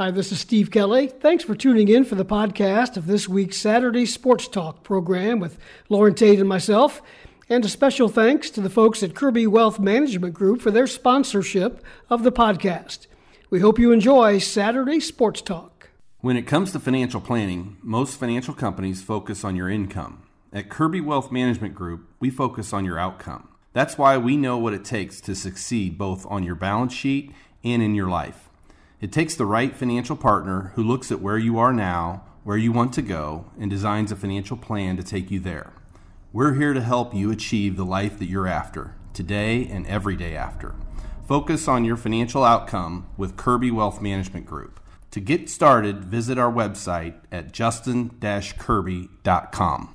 Hi, this is Steve Kelly. Thanks for tuning in for the podcast of this week's Saturday Sports Talk program with Loren Tate and myself. And a special thanks to the folks at Kirby Wealth Management Group for their sponsorship of the podcast. We hope you enjoy Saturday Sports Talk. When it comes to financial planning, most financial companies focus on your income. At Kirby Wealth Management Group, we focus on your outcome. That's why we know what it takes to succeed both on your balance sheet and in your life. It takes the right financial partner who looks at where you are now, where you want to go, and designs a financial plan to take you there. We're here to help you achieve the life that you're after, today and every day after. Focus on your financial outcome with Kirby Wealth Management Group. To get started, visit our website at justin-kirby.com.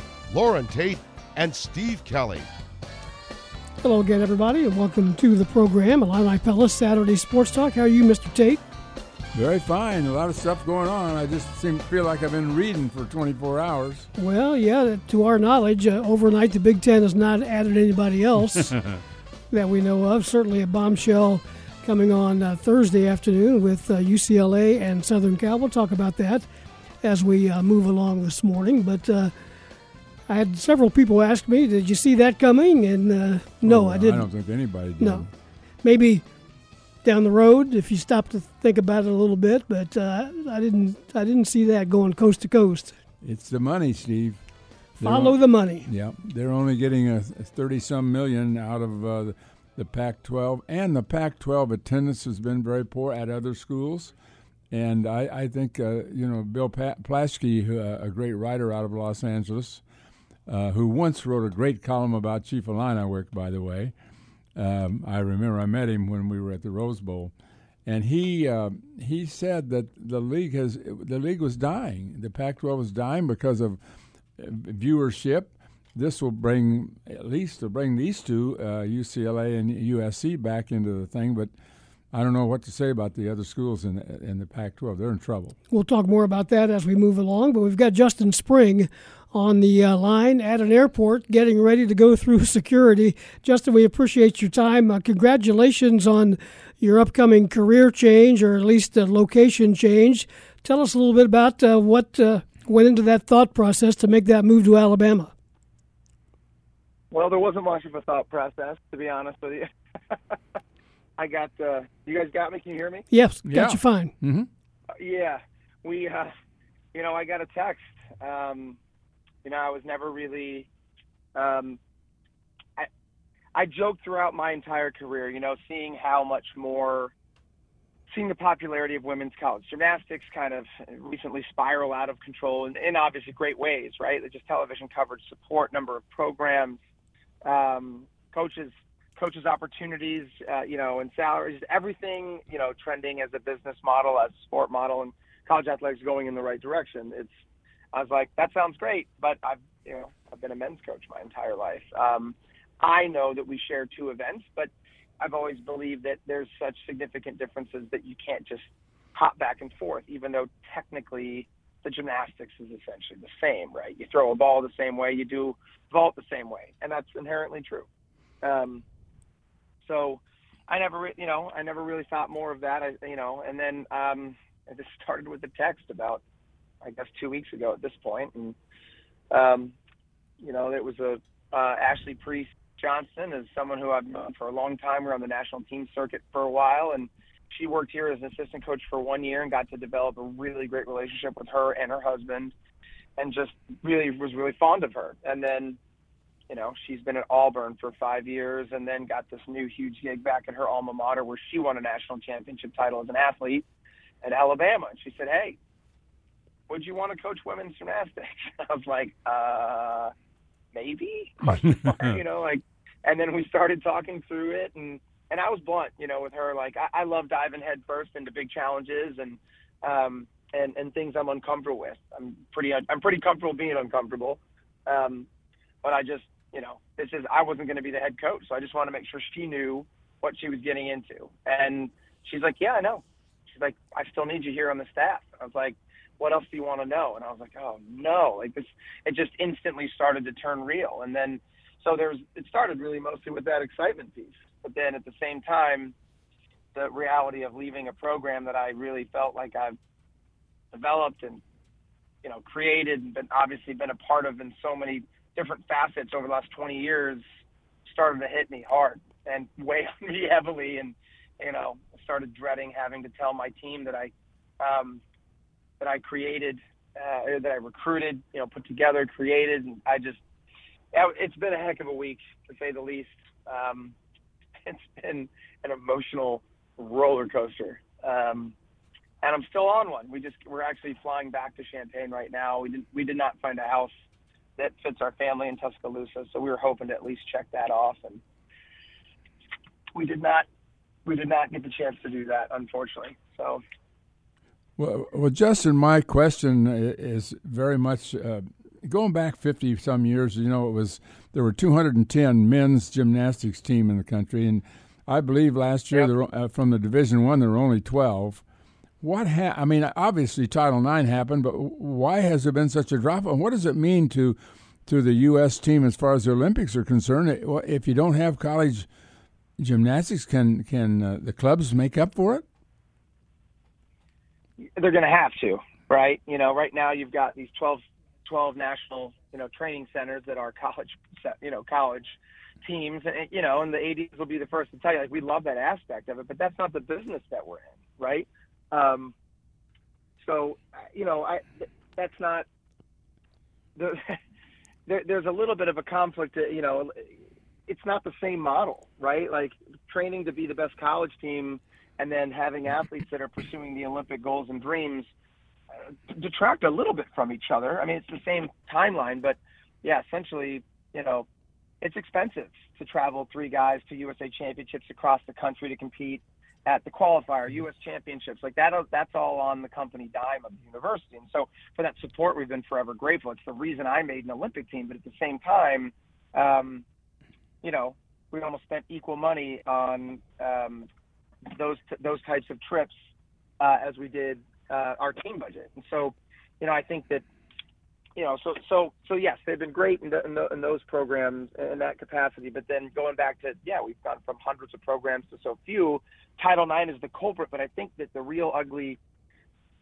Loren Tate, and Steve Kelly. Hello again, everybody, and welcome to the program, Illini Pella Saturday Sports Talk. How are you, Mr. Tate? Very fine. A lot of stuff going on. I just seem to feel like I've been reading for 24 hours. Well, yeah, to our knowledge, uh, overnight the Big Ten has not added anybody else that we know of. Certainly a bombshell coming on uh, Thursday afternoon with uh, UCLA and Southern Cal. We'll talk about that as we uh, move along this morning. But uh, I had several people ask me, "Did you see that coming?" And uh, no, Oh, I didn't. I don't think anybody did. No, maybe down the road if you stop to think about it a little bit, but uh, I didn't. I didn't see that going coast to coast. It's the money, Steve. They're Follow on- the money. Yeah, they're only getting a thirty-some million out of uh, the, the Pac-12, and the Pac-12 attendance has been very poor at other schools. And I, I think uh, you know Bill Plaschke, uh, a great writer out of Los Angeles, uh, who once wrote a great column about Chief Illiniwek, by the way. Um, I remember I met him when we were at the Rose Bowl, and he uh, he said that the league has the league was dying. The Pac-12 was dying because of uh, viewership. This will bring at least to bring these two uh, UCLA and USC back into the thing, but. I don't know what to say about the other schools in the, in the Pac-12. They're in trouble. We'll talk more about that as we move along. But we've got Justin Spring on the uh, line at an airport getting ready to go through security. Justin, we appreciate your time. Uh, congratulations on your upcoming career change or at least a location change. Tell us a little bit about uh, what uh, went into that thought process to make that move to Alabama. Well, there wasn't much of a thought process, to be honest with you. I got, uh, you guys got me? Can you hear me? Yes, got Yeah. you fine. Mm-hmm. Uh, yeah. We, uh, you know, I got a text. Um, you know, I was never really, um, I, I joked throughout my entire career, you know, seeing how much more, seeing the popularity of women's college gymnastics kind of recently spiral out of control in, in obviously great ways, right? Just television coverage, support, number of programs, um, coaches coaches opportunities uh, you know and salaries everything you know trending as a business model as a sport model and college athletics going in the right direction it's i was like that sounds great but i've you know i've been a men's coach my entire life um, i know that we share two events but i've always believed that there's such significant differences that you can't just hop back and forth even though technically the gymnastics is essentially the same, right? You throw a ball the same way, you do vault the same way, and that's inherently true. Um, so I never, you know, I never really thought more of that, I, you know, and then um, I just started with the text about, I guess, two weeks ago at this point, and um, you know, it was a uh, Ashley Priess Johnson is someone who I've known for a long time. We're on the national team circuit for a while, and she worked here as an assistant coach for one year and got to develop a really great relationship with her and her husband and just really was really fond of her and then you know she's been at auburn for five years and then got this new huge gig back at her alma mater where she won a national championship title as an athlete at alabama and she said hey would you want to coach women's gymnastics i was like uh maybe you know like and then we started talking through it and and I was blunt, you know, with her. Like I, I love diving head first into big challenges and um, and and things I'm uncomfortable with. I'm pretty I'm pretty comfortable being uncomfortable, um, but I just you know this is I wasn't going to be the head coach, so I just want to make sure she knew what she was getting into. And she's like, yeah, I know. She's like, I still need you here on the staff. I was like, what else do you want to know? And I was like, oh no, like this, it just instantly started to turn real. And then, so there's, it started really mostly with that excitement piece. But then at the same time, the reality of leaving a program that I really felt like I've developed and, you know, created and been obviously been a part of in so many different facets over the last 20 years started to hit me hard and weigh on me heavily. And, you know, started dreading having to tell my team that I, um, that I created, uh, that I recruited, you know, put together, created, and I just, it's been a heck of a week to say the least. Um, it's been an emotional roller coaster, um, and I'm still on one. We just we're actually flying back to Champaign right now. We did we did not find a house that fits our family in Tuscaloosa, so we were hoping to at least check that off, and we did not we did not get the chance to do that, unfortunately. So well, well, Justin, my question is very much uh, going back fifty some years. You know, it was there were two hundred and ten men's gymnastics team in the country, and I believe last year Yep. there, uh, from the Division One there were only twelve. What ha- I mean, obviously Title IX happened, but why has there been such a drop? And what does it mean to to the U.S. team as far as the Olympics are concerned? If you don't have college gymnastics, can can uh, the clubs make up for it? They're going to have to, right? You know, right now you've got these 12, 12 national, you know, training centers that are college, you know, college teams, and you know, and the ADs will be the first to tell you, like, we love that aspect of it, but that's not the business that we're in, right? Um, so, you know, I that's not the. There, there's a little bit of a conflict, uh, you know. It's not the same model, right? Like training to be the best college team and then having athletes that are pursuing the Olympic goals and dreams uh, detract a little bit from each other. I mean, it's the same timeline, but yeah, essentially, you know, it's expensive to travel three guys to USA championships across the country to compete at the qualifier, U.S. championships, like that. That's all on the company dime of the university. And so, for that support, we've been forever grateful. It's the reason I made an Olympic team. But at the same time, um, you know, we almost spent equal money on um, those those types of trips uh, as we did uh, our team budget. And so, you know, I think that you know, so so so yes, they've been great in, the, in, the, in those programs in that capacity. But then going back to yeah, we've gone from hundreds of programs to so few. Title IX is the culprit, but I think that the real ugly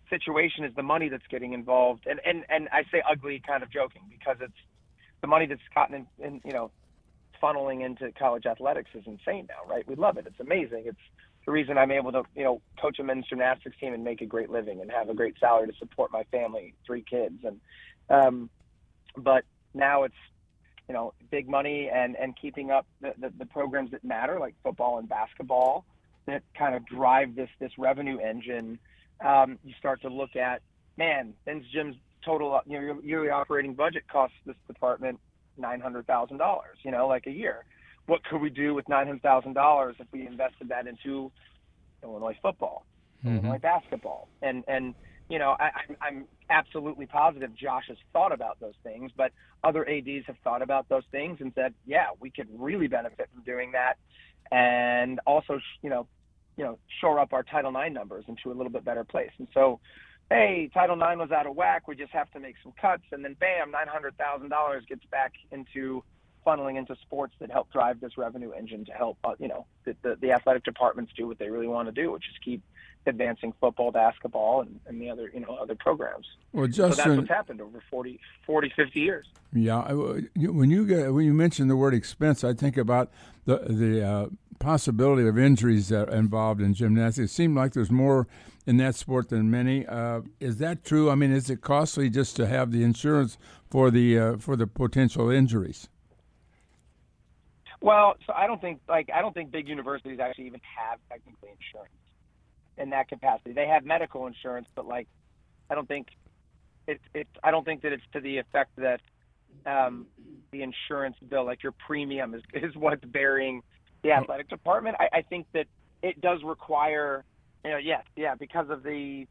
situation is the money that's getting involved, and and and I say ugly kind of joking because it's the money that's gotten in, in you know funneling into college athletics is insane now, right? We love it. It's amazing. It's the reason I'm able to, you know, coach a men's gymnastics team and make a great living and have a great salary to support my family, three kids, and um, but now it's you know big money and and keeping up the, the, the programs that matter like football and basketball that kind of drive this this revenue engine. Um, you start to look at man, men's gym's total you know yearly operating budget costs this department nine hundred thousand dollars, you know, like a year. What could we do with nine hundred thousand dollars if we invested that into Illinois football, Mhm. Illinois basketball, and and you know, I, I'm, I'm absolutely positive Josh has thought about those things, but other ads have thought about those things and said, yeah, we could really benefit from doing that, and also, you know, you know, shore up our Title IX numbers into a little bit better place. And so, hey, Title IX was out of whack. We just have to make some cuts, and then bam, nine hundred thousand dollars gets back into funneling into sports that help drive this revenue engine to help, uh, you know, the, the, the athletic departments do what they really want to do, which is keep advancing football, basketball, and, and the other, you know, other programs. Well, so that's Justin, what's happened over 40, 40 50 years. Yeah, when you get, when you mention the word expense, I think about the the uh, possibility of injuries that are involved in gymnastics. It seemed like there's more in that sport than many. Uh, is that true? I mean, is it costly just to have the insurance for the uh, for the potential injuries? Well, so I don't think like I don't think big universities actually even have technically insurance in that capacity. They have medical insurance, but like I don't think it's it's I don't think that it's to the effect that um, the insurance bill, like your premium, is is what's bearing the athletic department. I, I think that it does require, you know, yes, yeah, because of the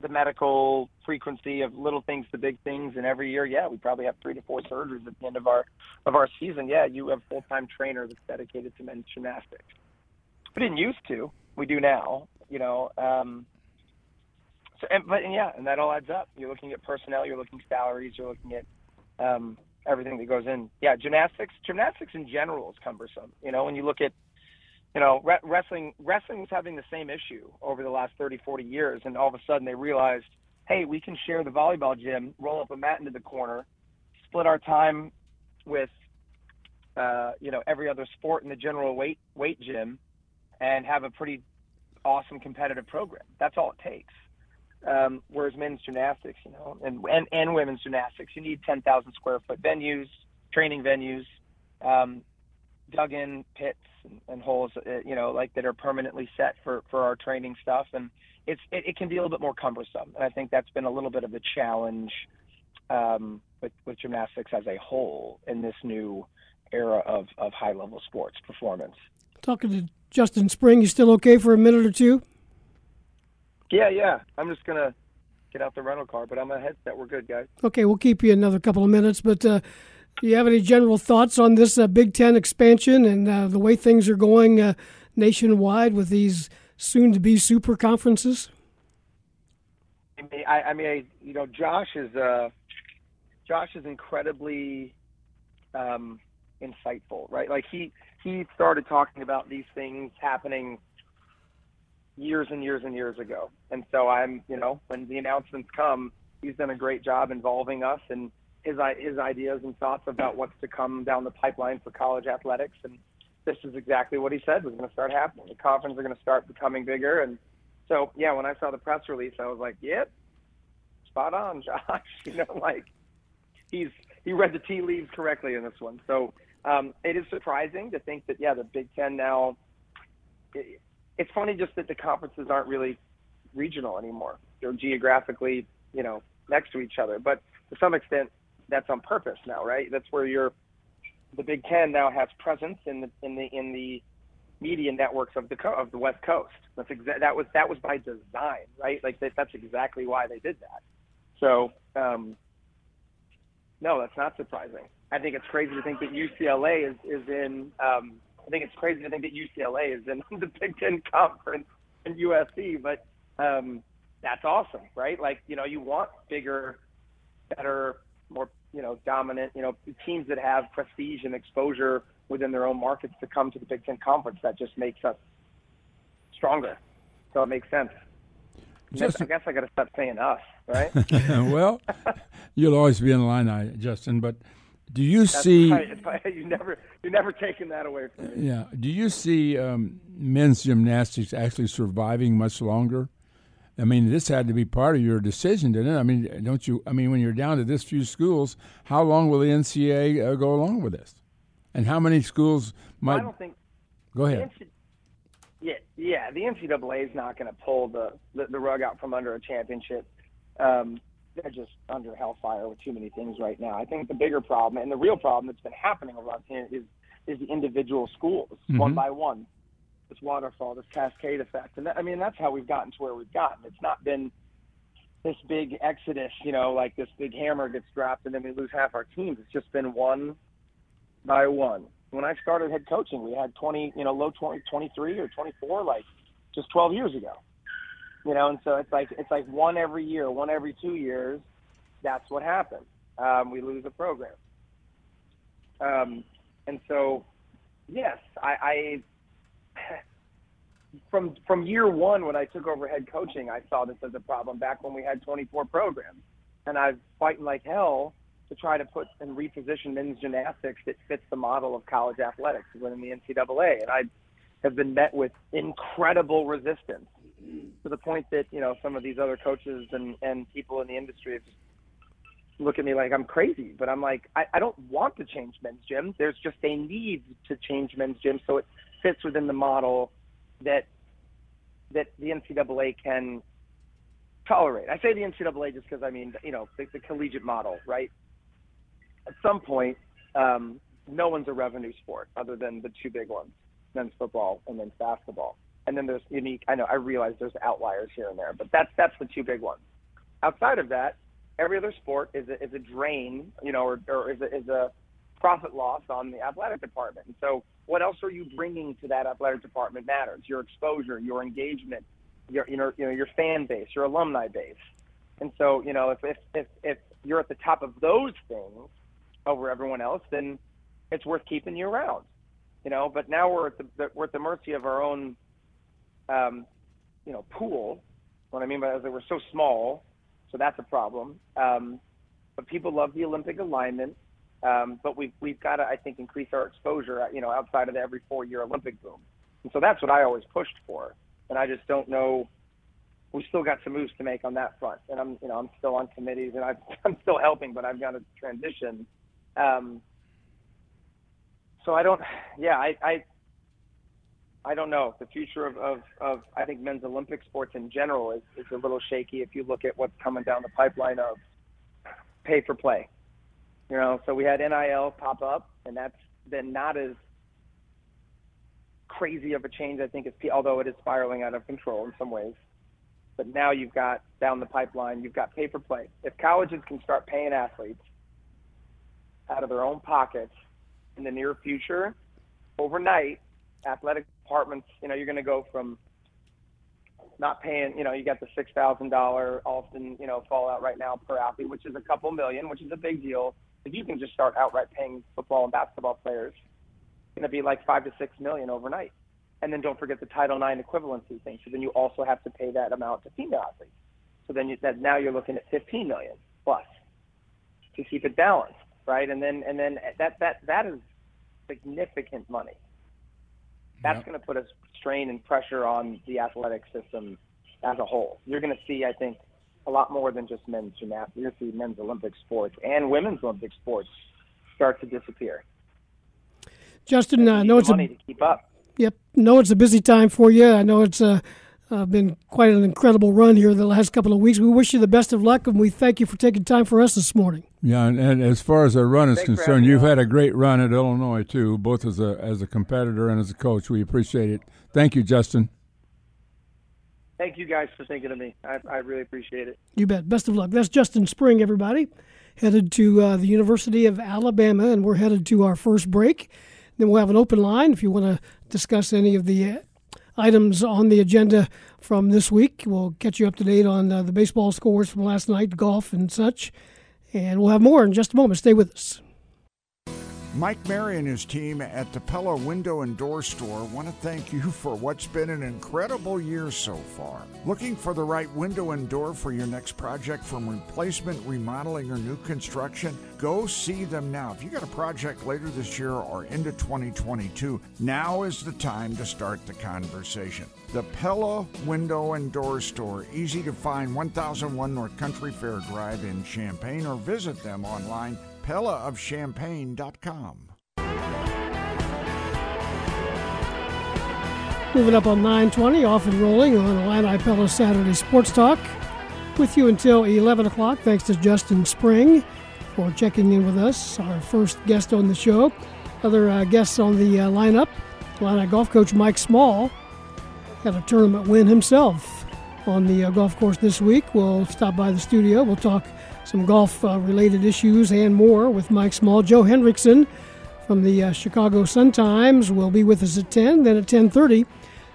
the medical frequency of little things to big things, and every year, yeah, we probably have three to four surgeries at the end of our of our season. Yeah, you have full time trainer that's dedicated to men's gymnastics. We didn't used to. We do now. You know. Um, so, and, but and yeah, and that all adds up. You're looking at personnel. You're looking at salaries. You're looking at um, everything that goes in. Yeah, gymnastics. Gymnastics in general is cumbersome. You know, when you look at you know, re- wrestling wrestling was having the same issue over the last 30, 40 years, and all of a sudden they realized, hey, we can share the volleyball gym, roll up a mat into the corner, split our time with, uh, you know, every other sport in the general weight weight gym, and have a pretty awesome competitive program. That's all it takes. Um, whereas men's gymnastics, you know, and and, and women's gymnastics, you need 10,000 square foot venues, training venues, um, dug in pits and, and holes, uh, you know, like that are permanently set for for our training stuff, and it's it, it can be a little bit more cumbersome. And I think that's been a little bit of the challenge um, with with gymnastics as a whole in this new era of of high level sports performance. Talking to Justin Spring, you still okay for a minute or two? Yeah, yeah. I'm just gonna get out the rental car, but I'm a headset. We're good, guys. Okay, we'll keep you another couple of minutes, but. Uh, do you have any general thoughts on this uh, Big Ten expansion and uh, the way things are going uh, nationwide with these soon-to-be super conferences? I mean, I, I mean, you know, Josh is uh, Josh is incredibly um, insightful, right? Like he he started talking about these things happening years and years and years ago, and so I'm, you know, when the announcements come, he's done a great job involving us and his his ideas and thoughts about what's to come down the pipeline for college athletics, and this is exactly what he said was going to start happening. The conferences are going to start becoming bigger, and so yeah, when I saw the press release, I was like, "Yep, spot on, Josh." You know, like he's he read the tea leaves correctly in this one. So um, it is surprising to think that yeah, the Big Ten now. It, it's funny just that the conferences aren't really regional anymore. They're geographically, you know, next to each other. But to some extent, that's on purpose now, right? That's where you're. The Big Ten now has presence in the in the in the media networks of the of the West Coast. That's exa- that was that was by design, right? Like that, that's exactly why they did that. So um, no, that's not surprising. I think it's crazy to think that UCLA is is in. Um, I think it's crazy to think that UCLA is in the Big Ten conference and USC, but um, that's awesome, right? Like you know, you want bigger, better, more you know, dominant, you know, teams that have prestige and exposure within their own markets to come to the Big Ten Conference. That just makes us stronger. So it makes sense. Just, I guess I got to stop saying us, right? well, you'll always be in the line, Justin. But do you That's see? Right. You never, you never taken that away from me. Yeah. Do you see um, men's gymnastics actually surviving much longer? I mean, this had to be part of your decision, didn't it? I mean, don't you? I mean, when you're down to this few schools, how long will the NCAA uh, go along with this? And how many schools might? I don't think. Go ahead. NC, yeah, yeah. The NCAA is not going to pull the, the, the rug out from under a championship. Um, they're just under hellfire with too many things right now. I think the bigger problem and the real problem that's been happening around here is is the individual schools, mm-hmm. one by one this waterfall, this cascade effect. And that, I mean, that's how we've gotten to where we've gotten. It's not been this big exodus, you know, like this big hammer gets dropped and then we lose half our teams. It's just been one by one. When I started head coaching, we had 20, you know, low 20, 23 or 24, like just 12 years ago. You know, and so it's like it's like one every year, one every two years. That's what happens. Um, we lose a program. Um, and so, yes, I, I from from year one when I took over head coaching, I saw this as a problem back when we had 24 programs, and I was fighting like hell to try to put and reposition men's gymnastics that fits the model of college athletics within the NCAA, and I have been met with incredible resistance to the point that you know some of these other coaches and and people in the industry have just look at me like I'm crazy, but I'm like I, I don't want to change men's gym. There's just a need to change men's gym so it fits within the model that that the NCAA can tolerate. I say the NCAA just because I mean, you know, the, the collegiate model, right? At some point, um, no one's a revenue sport other than the two big ones, men's football and men's basketball. And then there's unique. I know I realize there's outliers here and there, but that's that's the two big ones. Outside of that, every other sport is a, is a drain, you know, or, or is a, is a profit loss on the athletic department. And so, what else are you bringing to that athletic department matters. Your exposure, your engagement, your you know, you know your fan base, your alumni base. And so, you know, if if if, if you're at the top of those things over everyone else, then it's worth keeping you around. You know, but now we're at the we're at the mercy of our own, um, you know, pool. What I mean by that is that we're so small, so that's a problem. Um, but people love the Olympic alignment. Um, but we've we've got to, I think, increase our exposure, you know, outside of the every four-year Olympic boom. And so that's what I always pushed for. And I just don't know. We still got some moves to make on that front, and I'm, you know, I'm still on committees, and I, I'm still helping, but I've got to transition. Um, so I don't, yeah, I, I, I don't know. The future of, of, of I think men's Olympic sports in general is, is a little shaky if you look at what's coming down the pipeline of pay for play. You know, so we had NIL pop up, and that's been not as crazy of a change, I think, as although it is spiraling out of control in some ways. But now you've got down the pipeline, you've got pay for play. If colleges can start paying athletes out of their own pockets in the near future, overnight, athletic departments, you know, you're going to go from not paying, you know, you got the six thousand dollar Alston, you know, fallout right now per athlete, which is a couple million, which is a big deal, if you can just start outright paying football and basketball players, it's going to be like five to six million overnight. And then don't forget the Title IX equivalency thing. So then you also have to pay that amount to female athletes. So then you, that now you're looking at 15 million plus to keep it balanced, right? And then and then that that that is significant money. That's yep. going to put a strain and pressure on the athletic system as a whole. You're going to see, I think, a lot more than just men's gymnastics. You're see men's Olympic sports and women's Olympic sports start to disappear. Justin, I uh, know it's money a, to keep up. Yep, know it's a busy time for you. I know it's uh, uh, been quite an incredible run here the last couple of weeks. We wish you the best of luck, and we thank you for taking time for us this morning. Yeah, and, and as far as our run is Thanks concerned, you've had a great run at Illinois too, both as a as a competitor and as a coach. We appreciate it. Thank you, Justin thank you guys for thinking of me. I, I really appreciate it. You bet. Best of luck. That's Justin Spring, everybody. Headed to uh, the University of Alabama, and we're headed to our first break. Then we'll have an open line if you want to discuss any of the uh, items on the agenda from this week. We'll catch you up to date on uh, the baseball scores from last night, golf, and such. And we'll have more in just a moment. Stay with us. Mike Mary and his team at the Pella Window and Door Store want to thank you for what's been an incredible year so far. Looking for the right window and door for your next project from replacement, remodeling, or new construction? Go see them now. If you got a project later this year or into 2022, now is the time to start the conversation. The Pella Window and Door Store, easy to find 1001 North Country Fair Drive in Champaign, or visit them online pellaofchampaign.com. Moving up on 920, off and rolling on Illini Pella Saturday Sports Talk. With you until 11 o'clock. Thanks to Justin Spring for checking in with us, our first guest on the show. Other uh, guests on the uh, lineup Illini golf coach Mike Small had a tournament win himself on the uh, golf course this week. We'll stop by the studio. We'll talk some golf uh, related issues and more with Mike Small. Joe Henricksen from the uh, Chicago Sun Times will be with us at 10. Then at 10:30,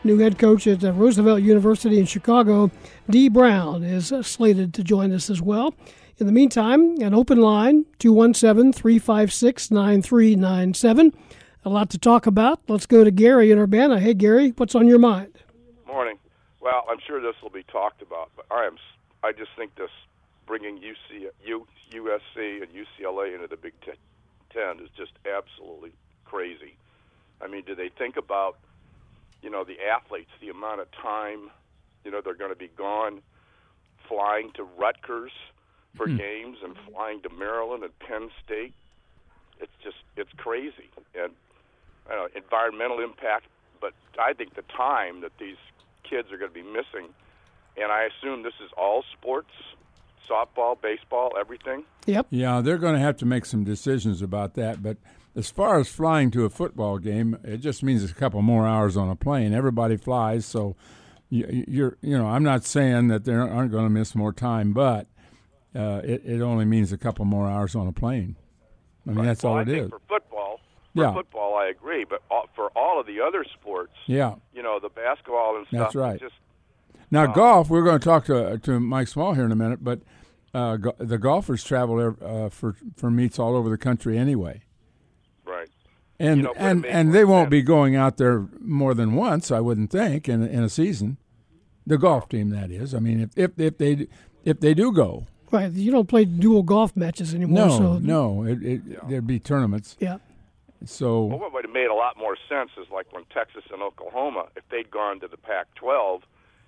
new head coach at uh, Roosevelt University in Chicago, Dee Brown, is uh, slated to join us as well. In the meantime, an open line 217 356 9397. A lot to talk about. Let's go to Gary in Urbana. Hey, Gary, what's on your mind? Morning. Well, I'm sure this will be talked about, but I am. I just think this bringing UC, U, USC and UCLA into the Big Ten is just absolutely crazy. I mean, do they think about, you know, the athletes, the amount of time, you know, they're going to be gone, flying to Rutgers for hmm. games and flying to Maryland and Penn State? It's just, it's crazy. And uh, environmental impact, but I think the time that these kids are going to be missing, and I assume this is all sports softball, baseball, everything. Yep. Yeah, they're going to have to make some decisions about that. But as far as flying to a football game, it just means a couple more hours on a plane. Everybody flies, so you're you know I'm not saying that they aren't going to miss more time, but uh, it it only means a couple more hours on a plane. I mean right. that's well, all I it think. For football, for yeah. football, I agree, but all, for all of the other sports, yeah, you know, the basketball and stuff. That's right. Just now uh, golf. We're going to talk to to Mike Small here in a minute, but uh, go, the golfers travel uh, for for meets all over the country anyway. Right. And You know, and and they won't sense. be going out there more than once, I wouldn't think, in in a season. The golf team, that is. I mean, if if, if they if they do go, Right. You don't play dual golf matches anymore. no, so, no, it, it, there'd be tournaments. Yeah. Well, So what would have made a lot more sense is like when Texas and Oklahoma, if they'd gone to the Pac-12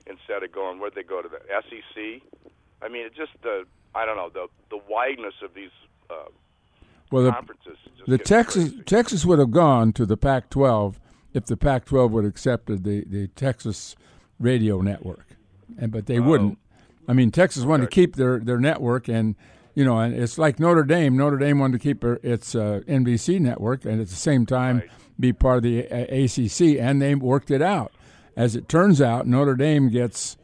instead of going, where'd they go to the SEC? I mean, it just the I don't know the the wideness of these uh, well, the, conferences. Just the Texas crazy. Texas would have gone to the Pac-12 if the Pac-12 would have accepted the, the Texas radio network, and but they wouldn't. I mean, Texas wanted to keep their, their network, and you know, and it's like Notre Dame. Notre Dame wanted to keep her, its uh, NBC network, and at the same time Right. be part of the uh, ACC, and they worked it out. As it turns out, Notre Dame gets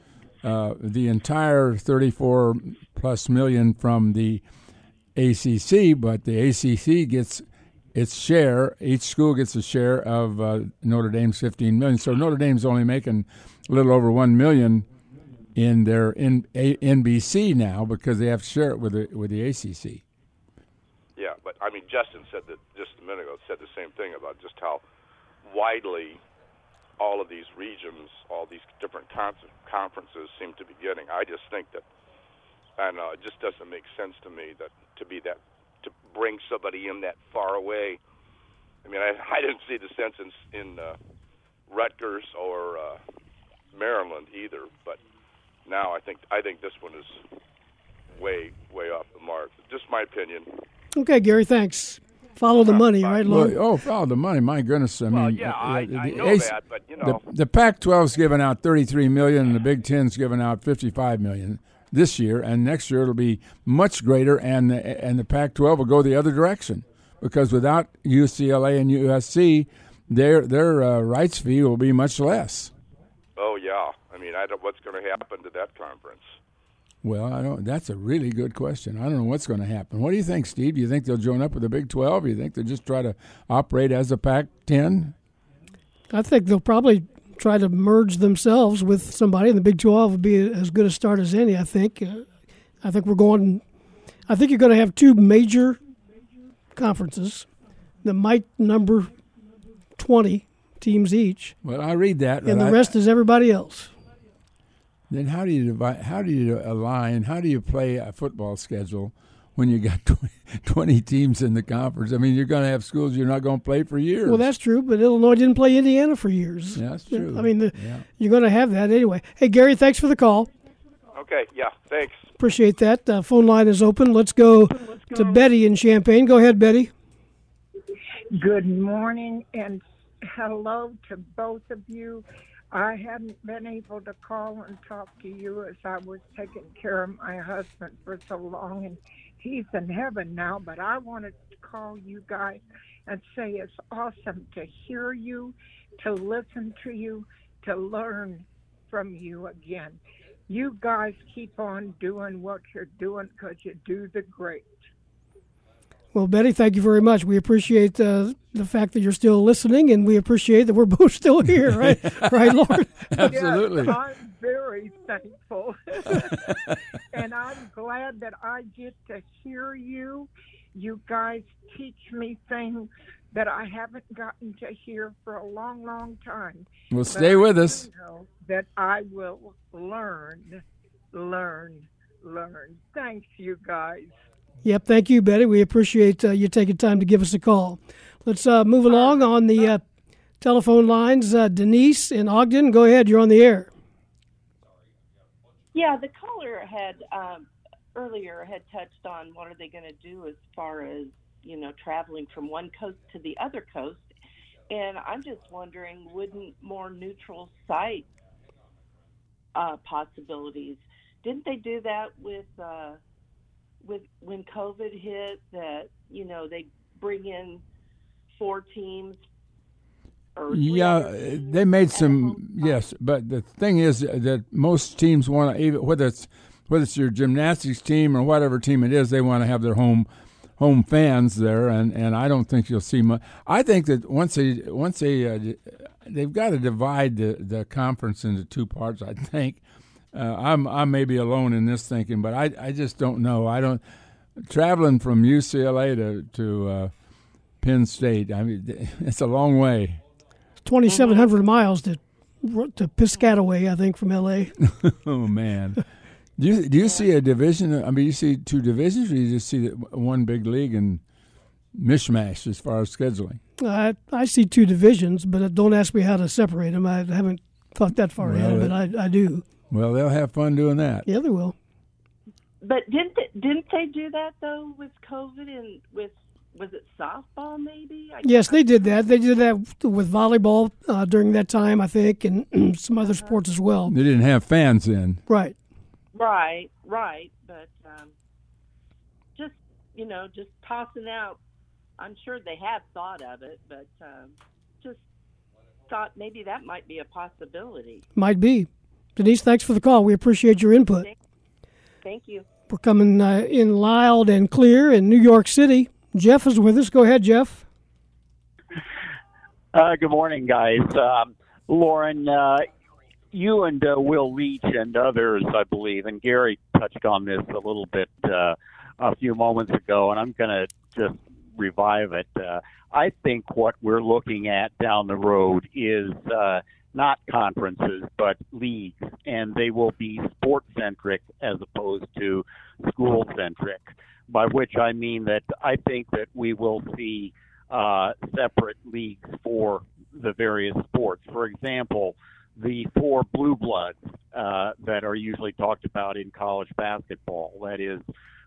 uh, the entire 34 plus million from the ACC, but the ACC gets its share. Each school gets a share of uh, Notre Dame's 15 million. So Notre Dame's only making a little over one million in their in, NBC now because they have to share it with the with the ACC. Yeah, but I mean, Justin said that just a minute ago. Said the same thing about just how widely all of these regions, all these different con- conferences seem to be getting. I just think that, I don't know, it just doesn't make sense to me that to be that to bring somebody in that far away. I mean, I, I didn't see the sense in in uh, Rutgers or uh, Maryland either, but now I think I think this one is way way off the mark. Just my opinion. Okay, Gary, thanks. Follow the money, right, Well, Lord? oh, follow the money! My goodness, I Well, mean, yeah, uh, I, uh, I the know AC that, but you know, the, the Pac-12's giving out 33 million, and the Big Ten's giving out 55 million this year, and next year it'll be much greater, and the, and the Pac-12 will go the other direction because without UCLA and USC, their their uh, rights fee will be much less. oh yeah. I mean, I don't. What's going to happen to that conference? Well, I don't. That's a really good question. I don't know what's going to happen. What do you think, Steve? Do you think they'll join up with the Big 12? Do you think they'll just try to operate as a Pac-10? I think they'll probably try to merge themselves with somebody, and the Big 12 would be as good a start as any, I think. Uh, I think we're going, I think you're going to have two major conferences that might number 20 teams each, Well, I read that, and the I- rest is everybody else. Then how do you divide? How do you align? How do you play a football schedule when you got 20, 20 teams in the conference? I mean, you're going to have schools you're not going to play for years. Well, that's true, but Illinois didn't play Indiana for years. Yeah, that's true. I mean, the, Yeah. you're going to have that anyway. Hey, Gary, thanks for the call. Okay, yeah, thanks. Appreciate that. Uh, phone line is open. Let's go to Betty in Champaign. Go ahead, Betty. Good morning and hello to both of you. I hadn't been able to call and talk to you as I was taking care of my husband for so long, and he's in heaven now. But I wanted to call you guys and say it's awesome to hear you, to listen to you, to learn from you again. You guys keep on doing what you're doing because you do the great. Well, Betty, thank you very much. We appreciate uh, the fact that you're still listening, and we appreciate that we're both still here, right? right, Lord? Absolutely. Yes, I'm very thankful. and I'm glad that I get to hear you. You guys teach me things that I haven't gotten to hear for a long, long time. Well, stay I with do us. know that I will learn, learn, learn. Thanks, you guys. Yep, thank you, Betty. We appreciate uh, you taking time to give us a call. Let's uh, move along on the uh, telephone lines. Uh, Denise in Ogden, go ahead. You're on the air. Yeah, the caller had um, earlier had touched on what are they going to do as far as you know traveling from one coast to the other coast, and I'm just wondering, wouldn't more neutral site uh, possibilities? Didn't they do that with uh, with when COVID hit? That you know they bring in four teams. yeah, they made some. Yes, but the thing is that most teams want to, even whether it's whether it's your gymnastics team or whatever team it is, they want to have their home home fans there, and, and I don't think you'll see much. I think that once they once they uh, they've got to divide the, the conference into two parts. I think uh, I'm I may be alone in this thinking, but I I just don't know. I don't traveling from UCLA to to uh, Penn State. I mean, it's a long way. Twenty seven hundred miles to to Piscataway, I think, from LA. oh man. Do you do you see a division? I mean, you see two divisions, or you just see one big league and mishmash as far as scheduling? I I see two divisions, but don't ask me how to separate them. I haven't thought that far well, ahead, but I I do. Well, they'll have fun doing that. Yeah, they will. But didn't they, didn't they do that though with COVID and with was it softball maybe? I yes, they did that. They did that with volleyball uh, during that time, I think, and some other sports as well. They didn't have fans in. Right. Right, right. But um, just you know, just tossing out. I'm sure they have thought of it, but um, just thought maybe that might be a possibility. Might be. Denise, thanks for the call. We appreciate your input. Thank you. We're coming uh, in loud and clear in New York City. Jeff is with us. Go ahead, Jeff. Uh, good morning, guys. Um, Loren, uh, you and uh, Will Leitch and others, I believe, and Gary touched on this a little bit uh, a few moments ago, and I'm going to just revive it. Uh, I think what we're looking at down the road is uh, not conferences, but leagues, and they will be sport centric as opposed to school centric. By which I mean that I think that we will see uh, separate leagues for the various sports. For example, the four blue bloods uh, that are usually talked about in college basketball. That is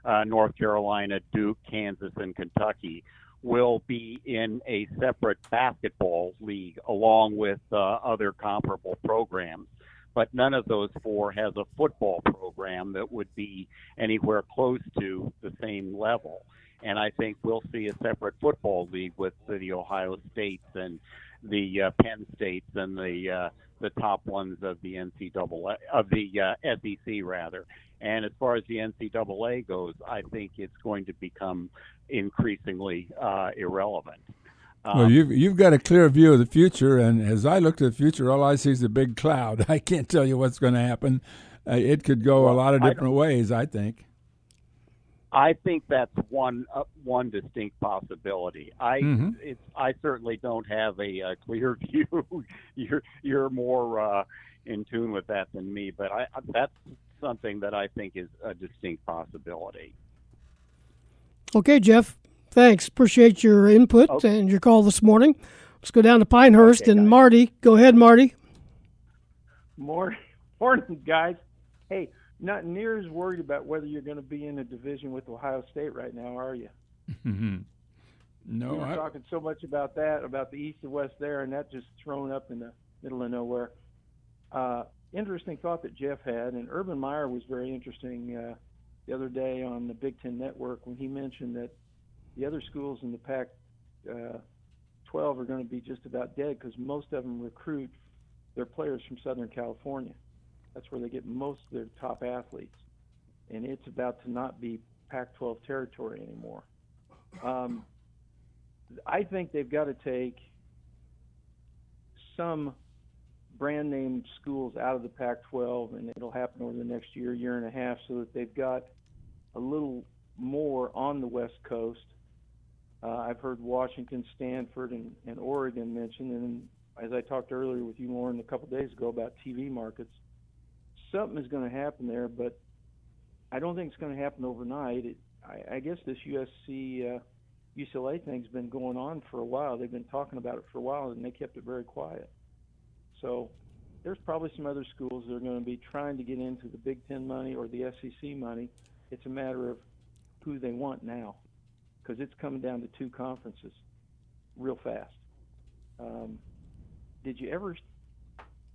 uh, North Carolina, Duke, Kansas, and Kentucky will be in a separate basketball league along with uh, other comparable programs. But none of those four has a football program that would be anywhere close to the same level. And I think we'll see a separate football league with the Ohio States and the uh, Penn States and the uh, the top ones of the NCAA of the uh, SEC rather. And as far as the NCAA goes, I think it's going to become increasingly uh, irrelevant. Um, well, you've you've got a clear view of the future, and as I look to the future, all I see is a big cloud. I can't tell you what's going to happen. Uh, it could go well, a lot of different ways. I think. I think that's one uh, one distinct possibility. I mm-hmm. it's I certainly don't have a, a clear view. you're you're more uh, in tune with that than me, but I that's something that I think is a distinct possibility. Okay, Jeff. Thanks. Appreciate your input okay. and your call this morning. Let's go down to Pinehurst okay, and guys. Marty. Go ahead, Marty. Morning, morning, guys. Hey, not near as worried about whether you're going to be in a division with Ohio State right now, are you? no, we were I... talking so much about that, about the East and West there, and that just thrown up in the middle of nowhere. Uh, interesting thought that Jeff had, and Urban Meyer was very interesting uh, the other day on the Big Ten Network when he mentioned that the other schools in the Pac uh, 12 are going to be just about dead because most of them recruit their players from Southern California. That's where they get most of their top athletes, and it's about to not be Pac-12 territory anymore. Um, I think they've got to take some brand name schools out of the Pac 12, and it'll happen over the next year, year and a half, so that they've got a little more on the West Coast. Uh, I've heard Washington, Stanford, and, and Oregon mentioned, and as I talked earlier with you, Loren, a couple days ago about TV markets, something is going to happen there, but I don't think it's going to happen overnight. It, I, I guess this USC uh, UCLA thing's been going on for a while. They've been talking about it for a while, and they kept it very quiet. So there's probably some other schools that are going to be trying to get into the Big Ten money or the SEC money. It's a matter of who they want now, because it's coming down to two conferences, real fast. Um, did you ever?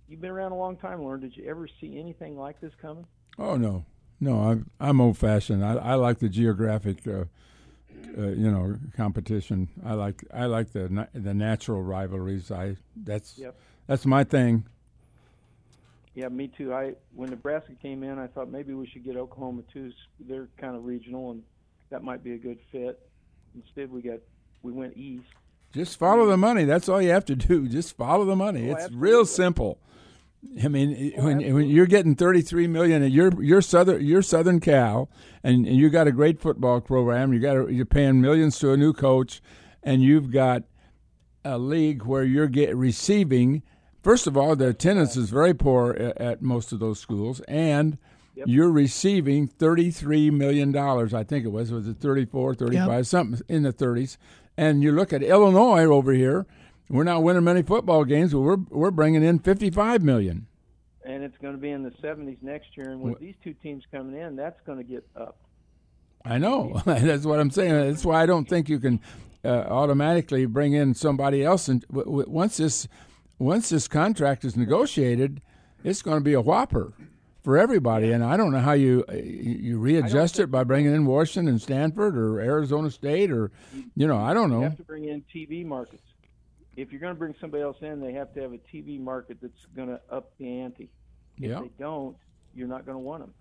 You've been around a long time, Loren. Did you ever see anything like this coming? Oh no, no. I'm I'm old fashioned. I, I like the geographic uh, uh, you know competition. I like I like the the natural rivalries. I that's Yep. that's my thing. Yeah, me too. I when Nebraska came in, I thought maybe we should get Oklahoma too. They're kind of regional, and that might be a good fit. Instead, we got we went east. Just follow the money. That's all you have to do. Just follow the money. Oh, it's absolutely. real simple. I mean, Oh, when, when you're getting 33 million, and you're you're southern you're Southern Cal, and, and you got a great football program. You got a, you're paying millions to a new coach, and you've got a league where you're get receiving. First of all, the attendance is very poor at, at most of those schools, and Yep. you're receiving 33 million dollars. I think it was was it 34, 35, Yep. something in the 30s. And you look at Illinois over here. We're not winning many football games, but we're we're bringing in 55 million. and it's going to be in the 70s next year. And with these two teams coming in, that's going to get up. I know. That's what I'm saying. That's why I don't think you can uh, automatically bring in somebody else. And w- w- once this once this contract is negotiated, it's going to be a whopper for everybody. And I don't know how you uh, you you readjust it by bringing in Washington and Stanford or Arizona State or you know I don't You know. have to bring in TV markets. If you're going to bring somebody else in, they have to have a TV market that's going to up the ante. If Yeah. they don't, you're not going to want them.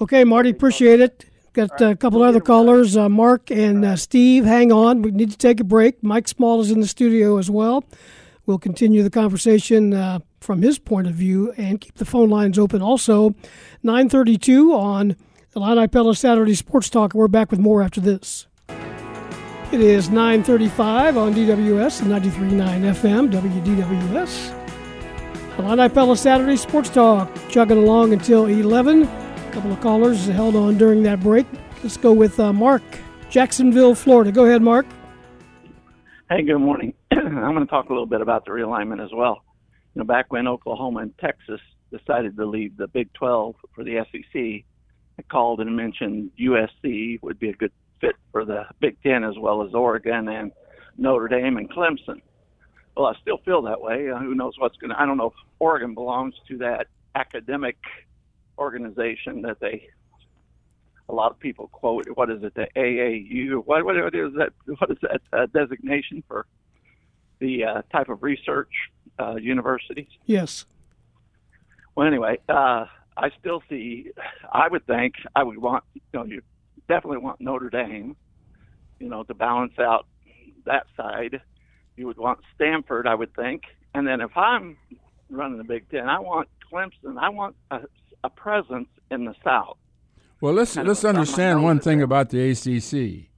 Okay, Marty, appreciate it. Got a couple other callers, uh, Mark and uh, Steve. Hang on, we need to take a break. Mike Small is in the studio as well. We'll continue the conversation uh, from his point of view and keep the phone lines open. Also, 9:32 on Illini Pella Saturday Sports Talk. We're back with more after this. It is 9:35 on DWS and 93.9 FM WDWS. Illini Pella Saturday Sports Talk, chugging along until 11. A couple of callers held on during that break. Let's go with uh, Mark, Jacksonville, Florida. Go ahead, Mark. Hey, good morning. I'm going to talk a little bit about the realignment as well. You know, back when Oklahoma and Texas decided to leave the Big 12 for the SEC, I called and mentioned USC would be a good fit for the Big Ten as well as Oregon and Notre Dame and Clemson. Well, I still feel that way. Uh, who knows what's going to? I don't know if Oregon belongs to that academic organization that they. A lot of people quote. What is it? The AAU. What what is that? What is that uh, designation for the uh, type of research uh, universities? Yes. Well, anyway, uh, I still see. I would think I would want. You know, you definitely want Notre Dame. You know, to balance out that side. You would want Stanford, I would think, and then if I'm running the Big Ten, I want Clemson. I want a, a presence in the South. Well, let's kind let's a thumb on understand one at thing about the ACC,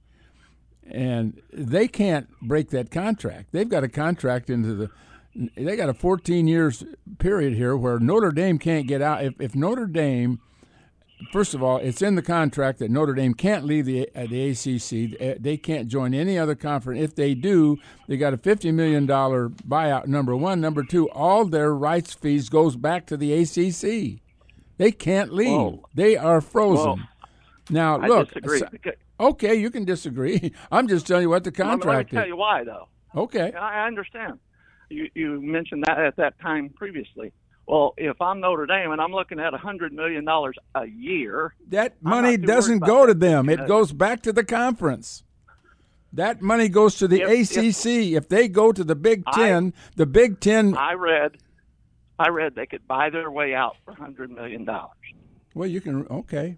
and they can't break that contract. They've got a contract into the. They got a 14 years period here where Notre Dame can't get out. If, if Notre Dame, first of all, it's in the contract that Notre Dame can't leave the uh, the ACC. They can't join any other conference. If they do, they got a 50 million dollar buyout. Number one, number two, all their rights fees goes back to the ACC. They can't leave. Whoa. They are frozen. Whoa. now, I look. disagree. okay, you can disagree. I'm just telling you what the Let me- contract Let me tell you why, though. Okay. I understand. You you mentioned that at that time previously. Well, if I'm Notre Dame and I'm looking at a hundred million dollars a year, That money doesn't go to them. It goes back to the conference. That money goes to the If- ACC. If, they go to the Big I- Ten, the Big Ten. I read, I read they could buy their way out for a hundred million dollars. well, you can. Okay.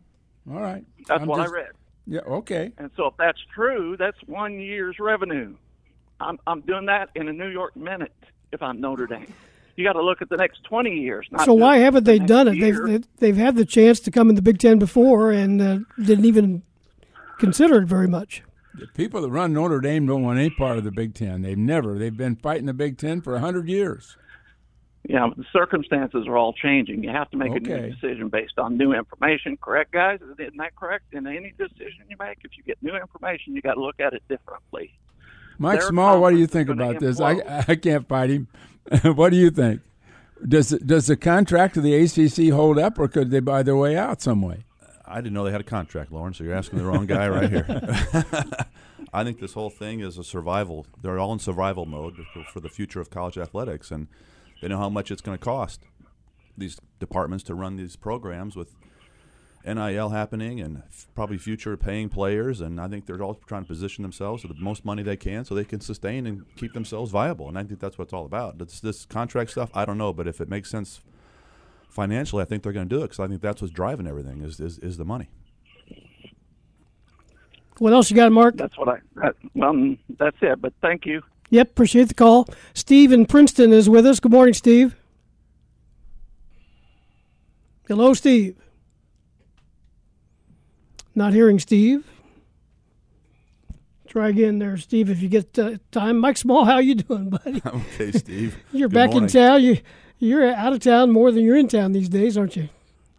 All right. That's I'm what just- I read. Yeah. Okay. And so if that's true, that's one year's revenue. I'm I'm doing that in a New York minute if I'm Notre Dame. You got to look at the next 20 years. Not So why haven't the they done it? year. They've they've had the chance to come in the Big Ten before and uh, didn't even consider it very much. The people that run Notre Dame don't want any part of the Big Ten. They've never. They've been fighting the Big Ten for hundred years. Yeah, the circumstances are all changing. You have to make a new decision based on new information. Correct, guys? Isn't that correct? In any decision you make, if you get new information, you got to look at it differently. Mike Small, what do you think about this? I, implode. I can't fight him. what do you think? Does does the contract of the ACC hold up, or could they buy their way out some way? I didn't know they had a contract, Loren. So you're asking the wrong guy right here. I think this whole thing is a survival. They're all in survival mode for- for the future of college athletics, and they know how much it's going to cost these departments to run these programs with NIL happening and f- probably future paying players, and I think they're all trying to position themselves with the most money they can so they can sustain and keep themselves viable. And I think that's what it's all about. This, this contract stuff, I don't know, but if it makes sense financially, I think they're going to do it because I think that's what's driving everything is, is is the money. What else you got, Mark? That's what I. That, well, that's it. But thank you. Yep, appreciate the call. Steve in Princeton is with us. Good morning, Steve. Hello, Steve. Not hearing Steve. Try again there, Steve, if you get uh, time. Mike Small, how you doing, buddy? I'm okay, Steve. You're Good back morning. in town. You you're out of town more than you're in town these days, aren't you?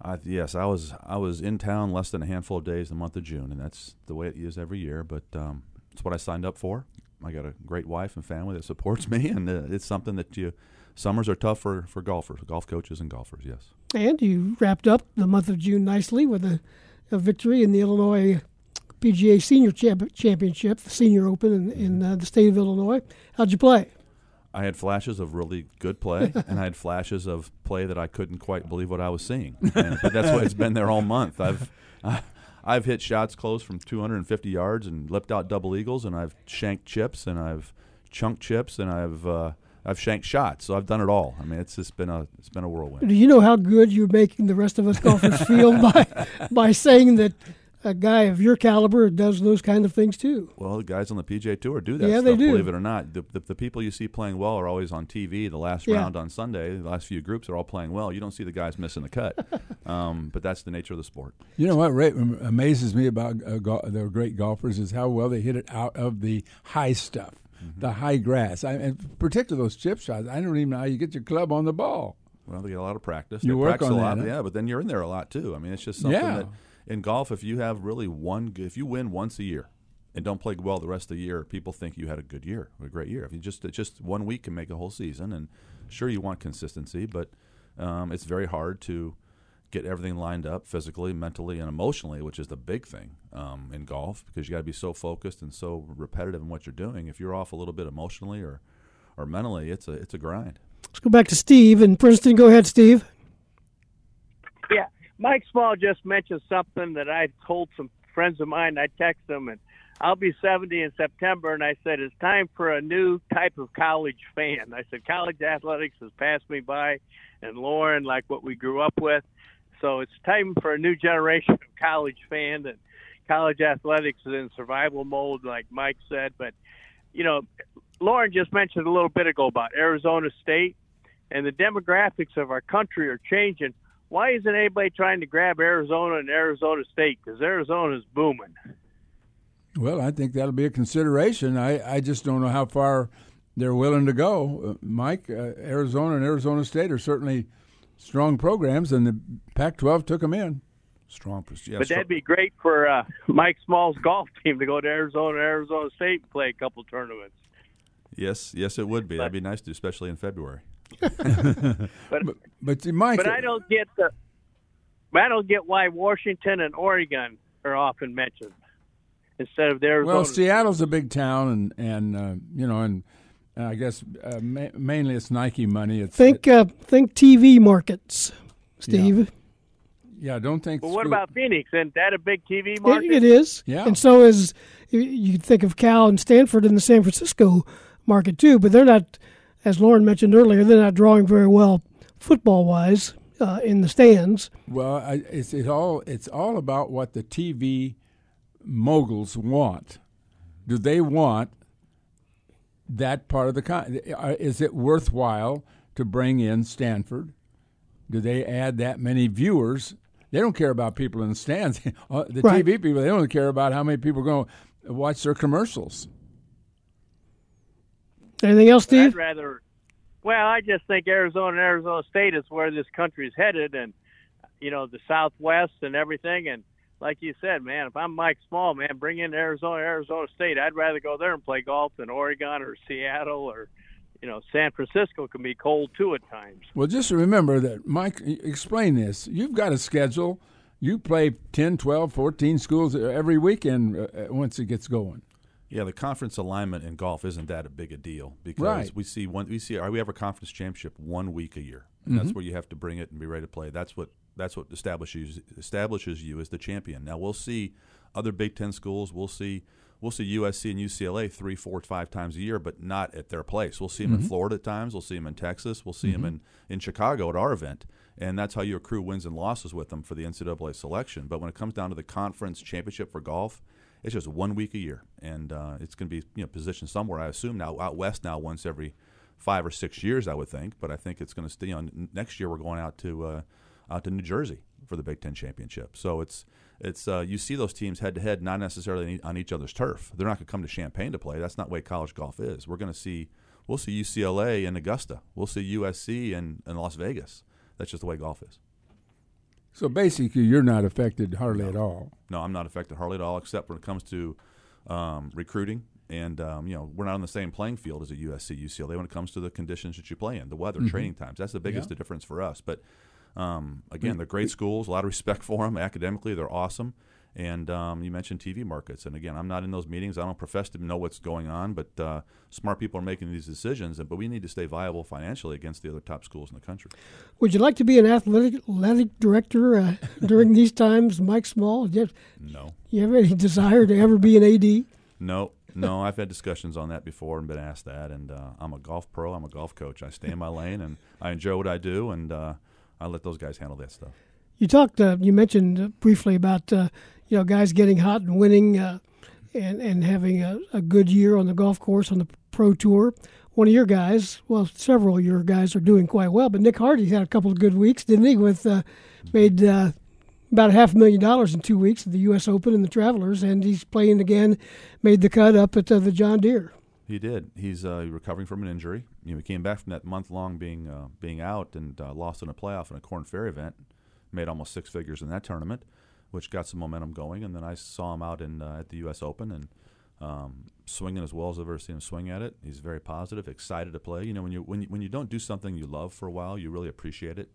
I, yes, I was I was in town less than a handful of days in the month of June, and that's the way it is every year. But um, it's what I signed up for. I got a great wife and family that supports me, and uh, it's something that you. Summers are tough for, for golfers, golf coaches, and golfers. Yes. And you wrapped up the month of June nicely with a, a victory in the Illinois PGA Senior Champ- Championship, the Senior Open in, in uh, the state of Illinois. How'd you play? I had flashes of really good play, and I had flashes of play that I couldn't quite believe what I was seeing. And, but that's why it's been there all month. I've I've hit shots close from 250 yards and lipped out double eagles, and I've shanked chips, and I've chunked chips, and I've uh, I've shanked shots. So I've done it all. I mean, it's just been a it's been a whirlwind. Do you know how good you're making the rest of us golfers feel by by saying that a guy of your caliber does those kind of things too? Well, the guys on the PGA Tour do that Yeah, stuff, they do. believe it or not. The, the, the people you see playing well are always on TV. The last Yeah. round on Sunday, the last few groups are all playing well. You don't see the guys missing the cut. um, but that's the nature of the sport. You know what Ray, amazes me about uh, go- the great golfers is how well they hit it out of the high stuff, Mm-hmm. the high grass. I, and particularly those chip shots. I don't even know how you get your club on the ball. Well, they get a lot of practice. You they work practice on a lot, that, huh? yeah. But then you're in there a lot too. I mean, it's just something Yeah. that in golf, if you have really one, if you win once a year and don't play well the rest of the year, people think you had a good year, a great year. If you just just one week can make a whole season, and sure you want consistency, but um, it's very hard to get everything lined up physically, mentally, and emotionally, which is the big thing um, in golf because you got to be so focused and so repetitive in what you're doing. If you're off a little bit emotionally or or mentally, it's a it's a grind. Let's go back to Steve in Princeton. Go ahead, Steve. Yeah, Mike Small just mentioned something that I told some friends of mine. I texted them, and I'll be 70 in September, and I said it's time for a new type of college fan. I said college athletics has passed me by, and Loren, like what we grew up with. So it's time for a new generation of college fan, and college athletics is in survival mode, like Mike said. But you know, Loren just mentioned a little bit ago about Arizona State, and the demographics of our country are changing why isn't anybody trying to grab Arizona and Arizona State? Because Arizona's booming. Well, I think that'll be a consideration. I, I just don't know how far they're willing to go. Uh, Mike, uh, Arizona and Arizona State are certainly strong programs, and the Pac-12 took them in. Strong, yeah, but that'd be great for uh, Mike Small's golf team to go to Arizona Arizona State and play a couple tournaments. Yes, yes, it would be. That'd be nice to, especially in February. But but, Mike, but I don't get the I don't get why Washington and Oregon are often mentioned instead of the Arizona. Well, Seattle's a big town, and and uh, you know, and uh, I guess uh, ma- mainly it's Nike money. It's Think uh, think TV markets, Steve. yeah. Don't think. But what school- about Phoenix? Isn't that a big TV It, market? it is. Yeah. And so is you- you think of Cal and Stanford in the San Francisco market too, but they're not, as Loren mentioned earlier, they're not drawing very well football wise uh, in the stands. Well, I, it's it all it's all about what the TV moguls want. Do they want that part of the con? uh, Is it worthwhile to bring in Stanford? Do they add that many viewers? They don't care about people in the stands. Uh, the Right. TV people, they don't care about how many people are going to watch their commercials. Anything else, I'd Steve? rather. Well, I just think Arizona and Arizona State is where this country's headed, and you know the Southwest and everything. And like you said, man, if I'm Mike Small, man, bring in Arizona, Arizona State. I'd rather go there and play golf than Oregon or Seattle or you know San Francisco can be cold too at times. Well, just remember that, Mike, explain this. You've got a schedule. You play 10, 12, 14 schools every weekend uh, uh, once it gets going. Yeah, the conference alignment in golf isn't that a big a deal because Right. we see one we see we have a conference championship one week a year. And That's where you have to bring it and be ready to play. That's what That's what establishes establishes you as the champion. Now we'll see other Big Ten schools. We'll see we'll see USC and UCLA three, four, five times a year, but not at their place. We'll see them Mhm. in Florida at times. We'll see them in Texas. We'll see them Mhm. in, in Chicago at our event. And that's how you accrue wins and losses with them for the NCAA selection. But when it comes down to the conference championship for golf, it's just one week a year, and uh, it's going to be you know positioned somewhere. I assume now out west now once every five or six years, I would think. But I think it's going to stay on. Next year, we're going out to uh, out to New Jersey for the Big Ten championship. So it's it's uh, you see those teams head to head, not necessarily on each other's turf. They're not going to come to Champaign to play. That's not the way college golf is. We're going to see we'll see UCLA in Augusta. We'll see USC in, in Las Vegas. That's just the way golf is. So basically, you're not affected hardly at all. No, I'm not affected hardly at all, except when it comes to um, recruiting. And um, you know, we're not on the same playing field as a USC, UCLA when it comes to the conditions that you play in, the weather, Mhm. training times. That's the biggest Yeah. difference for us. But um, again, they're great schools. A lot of respect for them academically. They're awesome. And um, you mentioned TV markets, and again, I'm not in those meetings. I don't profess to know what's going on, but uh, smart people are making these decisions. But we need to stay viable financially against the other top schools in the country. Would you like to be an athletic, athletic director uh, during these times, Mike Small? You have, No. you have any desire to ever be an AD? No, no, I've had discussions on that before and been asked that. And uh, I'm a golf pro. I'm a golf coach. I stay in my lane and I enjoy what I do, and uh, I let those guys handle that stuff. You talked. Uh, you mentioned uh, briefly about uh, you know guys getting hot and winning, uh, and and having a, a good year on the golf course on the pro tour. One of your guys, well, several of your guys are doing quite well, but Nick Hardy had a couple of good weeks, didn't he? With uh, made uh, about a half a million dollars in two weeks at the U.S. Open and the Travelers, and he's playing again. Made the cut up at uh, the John Deere. He did. He's uh, recovering from an injury. You know, he came back from that month long being uh, being out and uh, lost in a playoff in a Korn Ferry event. Made almost six figures in that tournament, which got some momentum going. And then I saw him out in uh, at the U.S. Open and um, swinging as well as I've ever seen him swing at it. He's very positive, excited to play. You know, when you when you, when you don't do something you love for a while, you really appreciate it,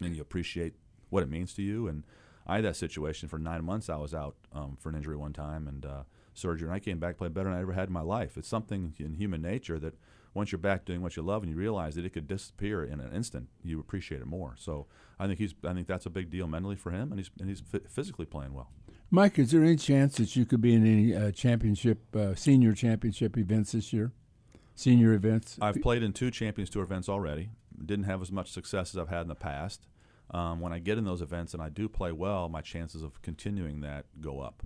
and you appreciate what it means to you. And I had that situation for nine months. I was out um, for an injury one time and uh, surgery, and I came back playing better than I ever had in my life. It's something in human nature that once you're back doing what you love and you realize that it could disappear in an instant, you appreciate it more. So I think he's I think that's a big deal mentally for him, and he's and he's phy- physically playing well. Mike, is there any chance that you could be in any uh, championship, uh, senior championship events this year? Senior events? I've played in two Champions Tour events already. Didn't have as much success as I've had in the past. Um, when I get in those events and I do play well, my chances of continuing that go up.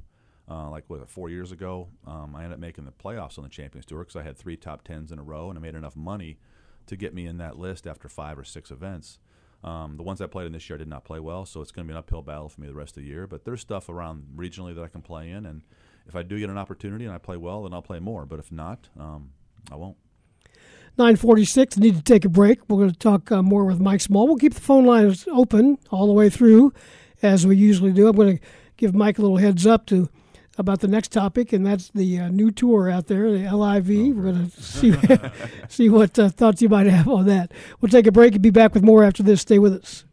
Uh, like what, four years ago, um, I ended up making the playoffs on the Champions Tour because I had three top tens in a row, and I made enough money to get me in that list after five or six events. Um, the ones I played in this year I did not play well, so it's going to be an uphill battle for me the rest of the year. But there's stuff around regionally that I can play in, and if I do get an opportunity and I play well, then I'll play more. But if not, um, I won't. 946. Need to take a break. We're going to talk uh, more with Mike Small. We'll keep the phone lines open all the way through, as we usually do. I'm going to give Mike a little heads up to about the next topic, and that's the uh, new tour out there, the LIV. We're going to see see what uh, thoughts you might have on that. We'll take a break and be back with more after this. Stay with us.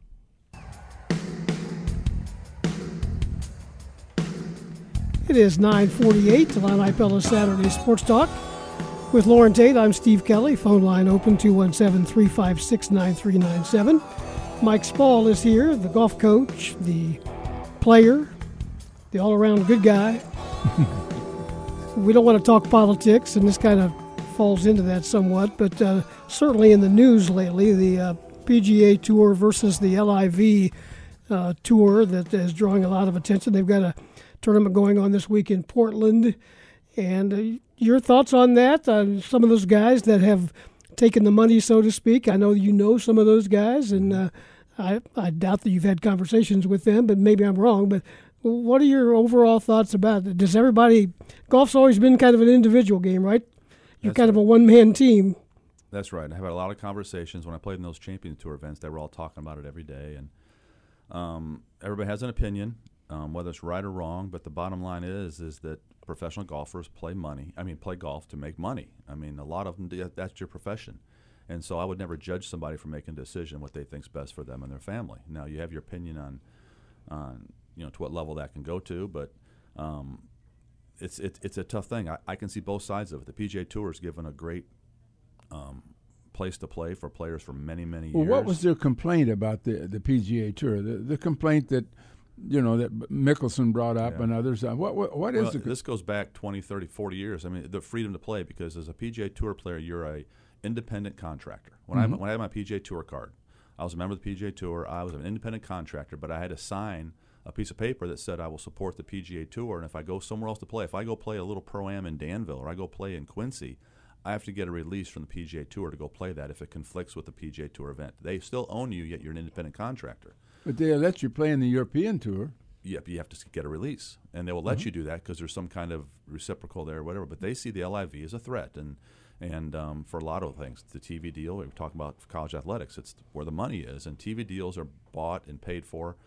It is 948, the Illini Pella Saturday Sports Talk. With Loren Tate, I'm Steve Kelly. Phone line open 217 356 9397. Mike Small is here, the golf coach, the player, the all around good guy. we don't want to talk politics, and this kind of falls into that somewhat, but uh, certainly in the news lately, the uh, PGA Tour versus the LIV uh, Tour that is drawing a lot of attention. They've got a tournament going on this week in Portland. And uh, your thoughts on that? Some of those guys that have taken the money, so to speak. I know you know some of those guys, and uh, I, I doubt that you've had conversations with them, but maybe I'm wrong. But what are your overall thoughts about it? Does everybody? Golf's always been kind of an individual game, right? You're That's kind of a one man team. That's right. I've had a lot of conversations when I played in those Champion Tour events. They were all talking about it every day, and um, everybody has an opinion, um, whether it's right or wrong. But the bottom line is, is that professional golfers play money. I mean, play golf to make money. I mean, a lot of them. That's your profession, and so I would never judge somebody for making a decision what they think's best for them and their family. Now, you have your opinion on, on you know, to what level that can go to, but. Um, it's, it, it's a tough thing. I, I can see both sides of it. The PGA Tour is given a great um, place to play for players for many many well, years. what was their complaint about the the PGA Tour? The, the complaint that you know that Mickelson brought up Yeah. and others. Uh, what what, what is well, the this goes back 20, 30, 40 years. I mean, the freedom to play because as a PGA Tour player, you're a independent contractor. When Mhm. I when I had my PGA Tour card, I was a member of the PGA Tour. I was an independent contractor, but I had to sign a piece of paper that said I will support the PGA Tour, and if I go somewhere else to play, if I go play a little pro am in Danville or I go play in Quincy, I have to get a release from the PGA Tour to go play that if it conflicts with the PGA Tour event. They still own you, yet you're an independent contractor. but they let you play in the European Tour. Yep, you have to get a release, and they will let Mhm. you do that because there's some kind of reciprocal there or whatever. But they see the LIV as a threat, and and um, for a lot of things, the TV deal we were talking about college athletics, it's where the money is, and TV deals are bought and paid for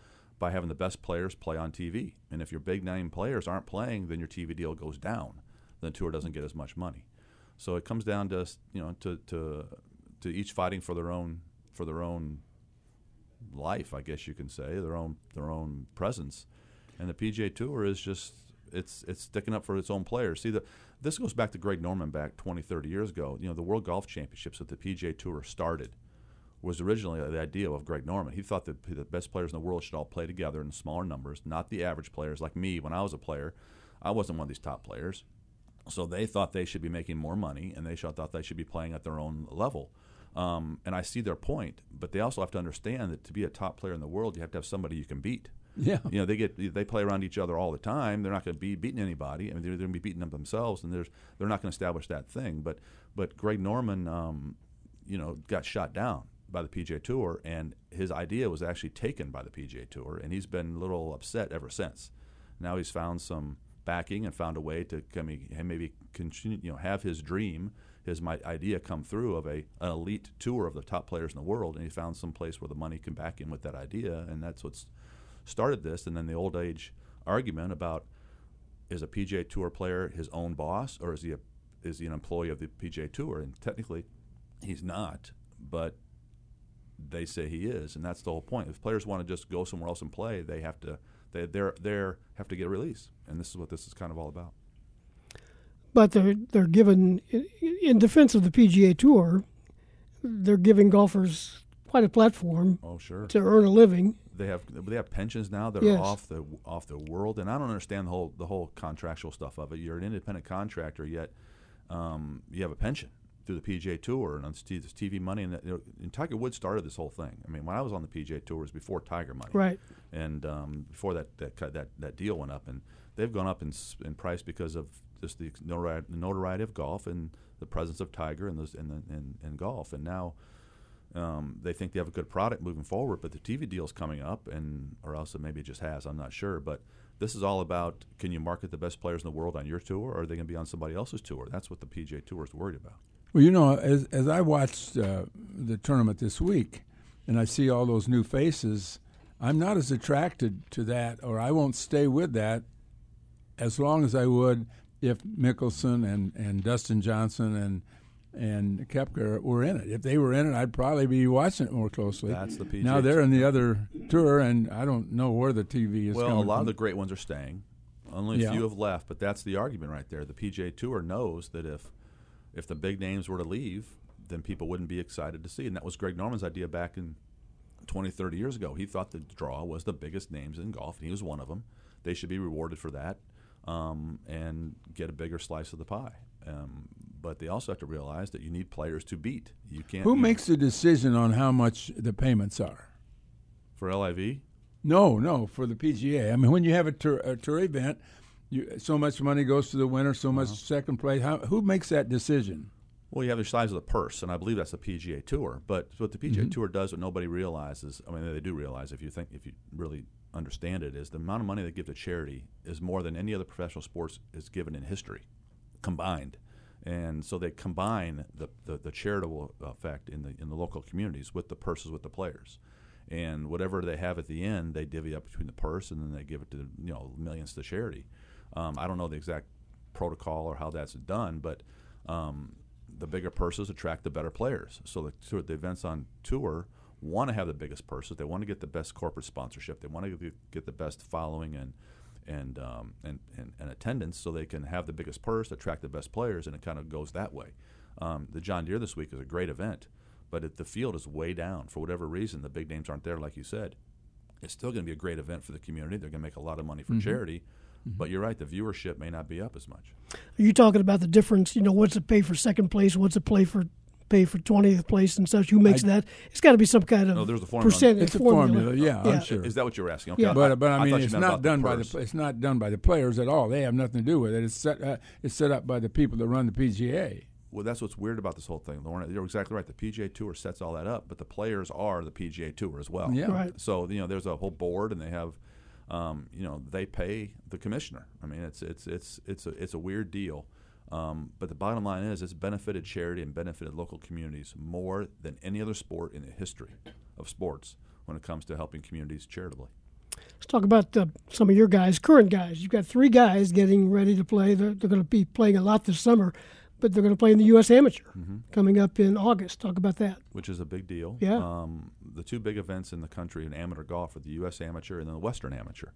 by having the best players play on TV. And if your big name players aren't playing, then your TV deal goes down. Then the tour doesn't get as much money. So it comes down to you know to to to each fighting for their own for their own life, I guess you can say, their own their own presence. And the PGA Tour is just it's it's sticking up for its own players. See the this goes back to Greg Norman back 20, 30 years ago. You know, the World Golf Championships that the PGA Tour started was originally the idea of Greg Norman. He thought that the best players in the world should all play together in smaller numbers, not the average players like me when I was a player. I wasn't one of these top players. So they thought they should be making more money, and they thought they should be playing at their own level. Um, and I see their point, but they also have to understand that to be a top player in the world, you have to have somebody you can beat. Yeah. you know they get they play around each other all the time. They're not going to be beating anybody. I mean, they're, they're going to be beating them themselves, and there's they're not going to establish that thing. But but Greg Norman, um, you know, got shot down by the PGA Tour, and his idea was actually taken by the PGA Tour, and he's been a little upset ever since. Now he's found some backing and found a way to maybe continue, you know, have his dream, his my idea come through of a an elite tour of the top players in the world, and he found some place where the money can back him with that idea, and that's what's started this. And then the old age argument about is a PGA Tour player his own boss, or is he a, is he an employee of the PGA Tour? And technically, he's not, but they say he is, and that's the whole point. If players want to just go somewhere else and play, they have to they they're they're have to get a release, and this is what this is kind of all about. But they're they're given in defense of the PGA Tour, they're giving golfers quite a platform. Oh, sure. To earn a living. They have they have pensions now that Yes. are off the off the world, and I don't understand the whole the whole contractual stuff of it. You're an independent contractor, yet um, you have a pension through the PGA Tour and on this TV money. And, that, you know, and Tiger Woods started this whole thing. I mean, when I was on the PGA Tour, it was before Tiger money, Right. And um, before that that cut- that that deal went up, and they've gone up in in price because of just the notoriety, the notoriety of golf and the presence of Tiger and those in the in, in golf, and now. Um, they think they have a good product moving forward, but the TV deal's coming up, and or else it maybe just has. I'm not sure, but this is all about can you market the best players in the world on your tour, or are they going to be on somebody else's tour? That's what the PGA Tour is worried about. Well, you know, as as I watched uh, the tournament this week, and I see all those new faces, I'm not as attracted to that, or I won't stay with that as long as I would if Mickelson and, and Dustin Johnson and and Koepka were in it. If they were in it, I'd probably be watching it more closely. That's the PGA Now they're in the other tour, and I don't know where the TV is. well, a lot from. of the great ones are staying. Only a Yeah. few have left, but that's the argument right there. The PGA Tour knows that if if the big names were to leave, then people wouldn't be excited to see. And that was Greg Norman's idea back in 20, 30 years ago. He thought the draw was the biggest names in golf, and he was one of them. They should be rewarded for that um, and get a bigger slice of the pie. Um, but they also have to realize that you need players to beat. You can't. Who makes the decision on how much the payments are? for LIV? No, no, for the PGA. I mean, when you have a tour, a tour event, you, so much money goes to the winner, so much second place. How, who makes that decision? Well, you have the size of the purse, and I believe that's the PGA Tour. But what the PGA Mhm. Tour does, what nobody realizes, I mean, they do realize if you think, if you really understand it, is the amount of money they give to charity is more than any other professional sports is given in history, combined. And so they combine the, the, the charitable effect in the in the local communities with the purses with the players, and whatever they have at the end, they divvy up between the purse, and then they give it to you know millions to charity. Um, I don't know the exact protocol or how that's done, but um, the bigger purses attract the better players. So the, the events on tour want to have the biggest purses. They want to get the best corporate sponsorship. They want to get, the best following and and, um, and and and attendance, so they can have the biggest purse, attract the best players, and it kind of goes that way. Um, the John Deere this week is a great event. But if the field is way down for whatever reason, the big names aren't there, like you said. It's still going to be a great event for the community. They're going to make a lot of money for Mhm. charity. But you're right, the viewership may not be up as much. Are you talking about the difference? You know, what's it pay for second place? What's it play for pay for twentieth place and such? Who makes I- that? It's got to be some kind of No, there's a formula. percentage It's a formula. formula, yeah, I'm sure. Is that what you're asking? Okay, Yeah. But but I I, mean, thought it's not about the done by the it's not done by the players at all. They have nothing to do with it. It's set uh, it's set up by the people that run the PGA. Well, that's what's weird about this whole thing, Loren. You're exactly right. The PGA Tour sets all that up, but the players are the PGA Tour as well. Yeah. Right. So you know, there's a whole board, and they have, um, you know, they pay the commissioner. I mean, it's it's it's it's a it's a weird deal. Um, but the bottom line is, it's benefited charity and benefited local communities more than any other sport in the history of sports when it comes to helping communities charitably. Let's talk about uh, some of your guys, current guys. You've got three guys getting ready to play. They're, they're going to be playing a lot this summer, but they're going to play in the U.S. Amateur Mhm. coming up in August. Talk about that. which is a big deal. Yeah. Um, the two big events in the country in amateur golf are the U.S. Amateur and then the Western Amateur.